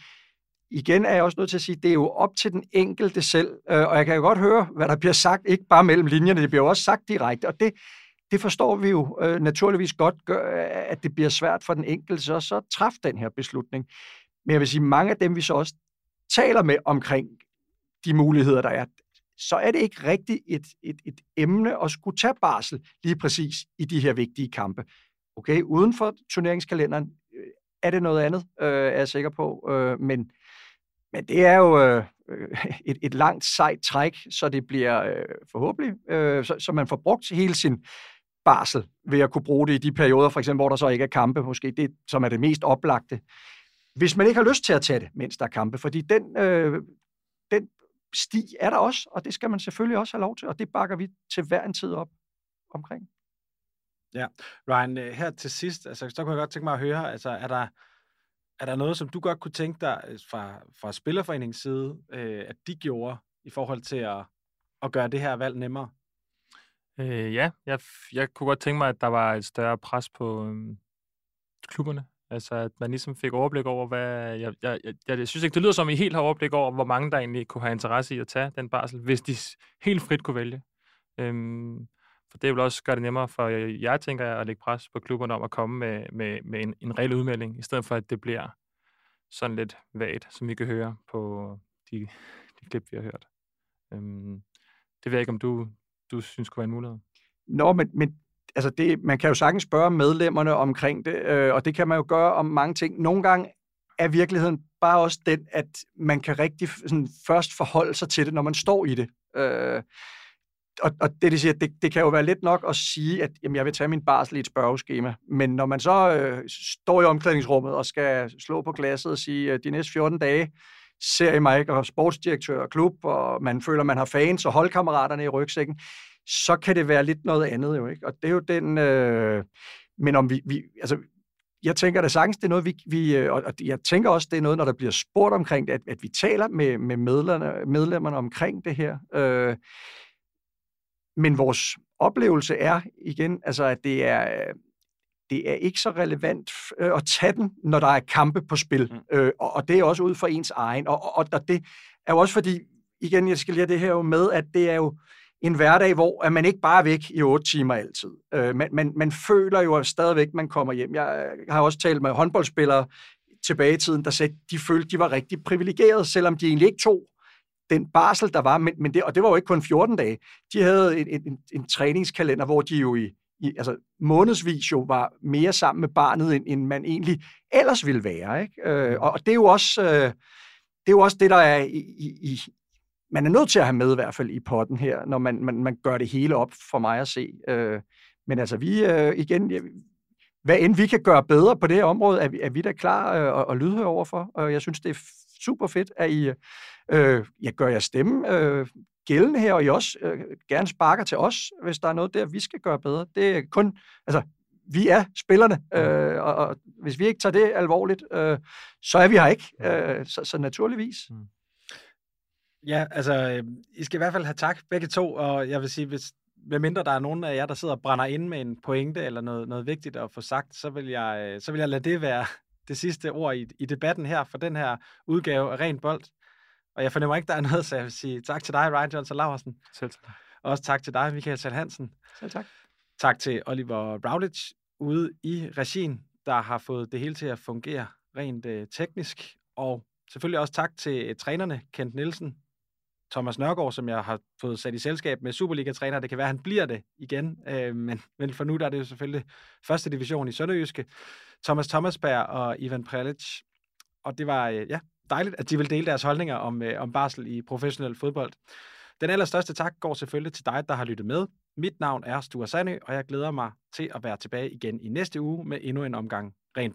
igen er jeg også nødt til at sige, det er jo op til den enkelte selv, øh, og jeg kan jo godt høre, hvad der bliver sagt, ikke bare mellem linjerne, det bliver jo også sagt direkte, og det, det forstår vi jo øh, naturligvis godt, gør, at det bliver svært for den enkelte så, så træffe den her beslutning. Men jeg vil sige, mange af dem, vi så også taler med omkring de muligheder, der er, så er det ikke rigtigt et, et, et emne at skulle tage barsel lige præcis i de her vigtige kampe. Okay, uden for turneringskalenderen øh, er det noget andet, øh, er jeg sikker på. Øh, men, men det er jo øh, øh, et, et langt sejt træk, så det bliver øh, forhåbentlig, øh, så, så man får brugt hele sin barsel ved at kunne bruge det i de perioder, for eksempel, hvor der så ikke er kampe, måske det, som er det mest oplagte. Hvis man ikke har lyst til at tage det, mens der er kampe, fordi den, øh, den sti er der også, og det skal man selvfølgelig også have lov til, og det bakker vi til hver en tid op omkring. Ja, Ryan, øh, her til sidst, altså, så kunne jeg godt tænke mig at høre, altså, er der, er der noget, som du godt kunne tænke dig øh, fra, fra Spillerforeningens side, øh, at de gjorde i forhold til at, at gøre det her valg nemmere? Øh, ja, jeg, jeg kunne godt tænke mig, at der var et større pres på øh, klubberne. Altså, at man ligesom fik overblik over, hvad... Jeg, jeg, jeg, jeg synes ikke, det lyder som, at I helt har overblik over, hvor mange der egentlig kunne have interesse i at tage den barsel, hvis de helt frit kunne vælge. Øhm, for det vil også gøre det nemmere for jeg tænker jeg, at lægge pres på klubberne om at komme med, med, med en, en reel udmelding, i stedet for at det bliver sådan lidt vagt, som vi kan høre på de, de klip, vi har hørt. Øhm, det ved jeg ikke, om du, du synes kunne være en mulighed? Nå, men, men altså det, man kan jo sagtens spørge medlemmerne omkring det, øh, og det kan man jo gøre om mange ting. Nogle gange er virkeligheden bare også den, at man kan rigtig sådan, først forholde sig til det, når man står i det. Øh, og, og det, de siger, det, det kan jo være lidt nok at sige, at jamen, jeg vil tage min barsel i et spørgeskema, men når man så øh, står i omklædningsrummet og skal slå på glasset og sige, at de næste 14 dage, ser I mig og sportsdirektør og klub, og man føler, man har fans og holdkammeraterne i rygsækken, så kan det være lidt noget andet jo, ikke? Og det er jo den... Øh, men om vi, vi... Altså, jeg tænker da sagtens, det er noget, vi, vi øh, og jeg tænker også, det er noget, når der bliver spurgt omkring det, at, at vi taler med, med medlemmerne, medlemmerne omkring det her. Øh, men vores oplevelse er igen, altså at det er, øh, det er ikke så relevant øh, at tage den, når der er kampe på spil. Mm. Øh, og, og det er også ud fra ens egen. Og, og, og det er jo også fordi, igen, jeg skal lige det her jo med, at det er jo en hverdag, hvor at man ikke bare er væk i otte timer altid. Øh, man, man, man føler jo stadigvæk, man kommer hjem. Jeg har også talt med håndboldspillere tilbage i tiden, der sagde, at de følte, de var rigtig privilegerede, selvom de egentlig ikke tog den barsel, der var, men, men det, og det var jo ikke kun 14 dage. De havde en, en, en træningskalender, hvor de jo i, i altså månedsvis jo var mere sammen med barnet, end, end man egentlig ellers ville være. Ikke? Øh, og, og det er jo også... Øh, det er jo også det, der er i, i, i, man er nødt til at have med i hvert fald i potten her, når man, man, man gør det hele op for mig at se. Øh, men altså vi, øh, igen, hvad end vi kan gøre bedre på det her område, er vi, er vi da klar øh, og, og lydhøre overfor. Og jeg synes, det er super fedt, at I øh, jeg gør jer stemme øh, gældende her, og I også øh, gerne sparker til os, hvis der er noget der, vi skal gøre bedre. Det er kun, altså, vi er spillerne, øh, og, og hvis vi ikke tager det alvorligt, øh, så er vi her ikke. Øh, så, så naturligvis. Mm. Ja, altså, I skal i hvert fald have tak begge to, og jeg vil sige, hvis mindre der er nogen af jer, der sidder og brænder ind med en pointe eller noget, noget vigtigt at få sagt, så vil, jeg, øh, så vil jeg lade det være det sidste ord i, i debatten her for den her udgave af Ren Bold. Og jeg fornemmer ikke, der er noget, så jeg vil sige tak til dig, Ryan Johnson Laversen. Selv tak. Og også tak til dig, Michael Sal Hansen. Selv tak. Tak til Oliver Routledge ude i regien, der har fået det hele til at fungere rent øh, teknisk. Og selvfølgelig også tak til trænerne, Kent Nielsen, Thomas Nørgaard, som jeg har fået sat i selskab med Superliga-træner. Det kan være, at han bliver det igen, øh, men, men for nu der er det jo selvfølgelig første division i Sønderjyske. Thomas Thomasberg og Ivan Prelic. Og det var øh, ja, dejligt, at de vil dele deres holdninger om, øh, om barsel i professionel fodbold. Den allerstørste tak går selvfølgelig til dig, der har lyttet med. Mit navn er Sture Sandø, og jeg glæder mig til at være tilbage igen i næste uge med endnu en omgang Ren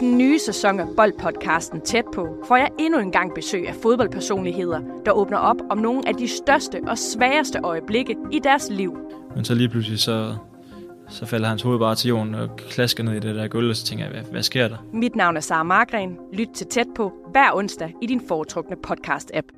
den nye sæson af Boldpodcasten Tæt på får jeg endnu en gang besøg af fodboldpersonligheder, der åbner op om nogle af de største og sværeste øjeblikke i deres liv. Men så lige pludselig så, så falder hans hoved bare til jorden og klasker ned i det der gulv, og så tænker jeg, hvad, hvad sker der? Mit navn er Sara Margren. Lyt til Tæt på hver onsdag i din foretrukne podcast-app.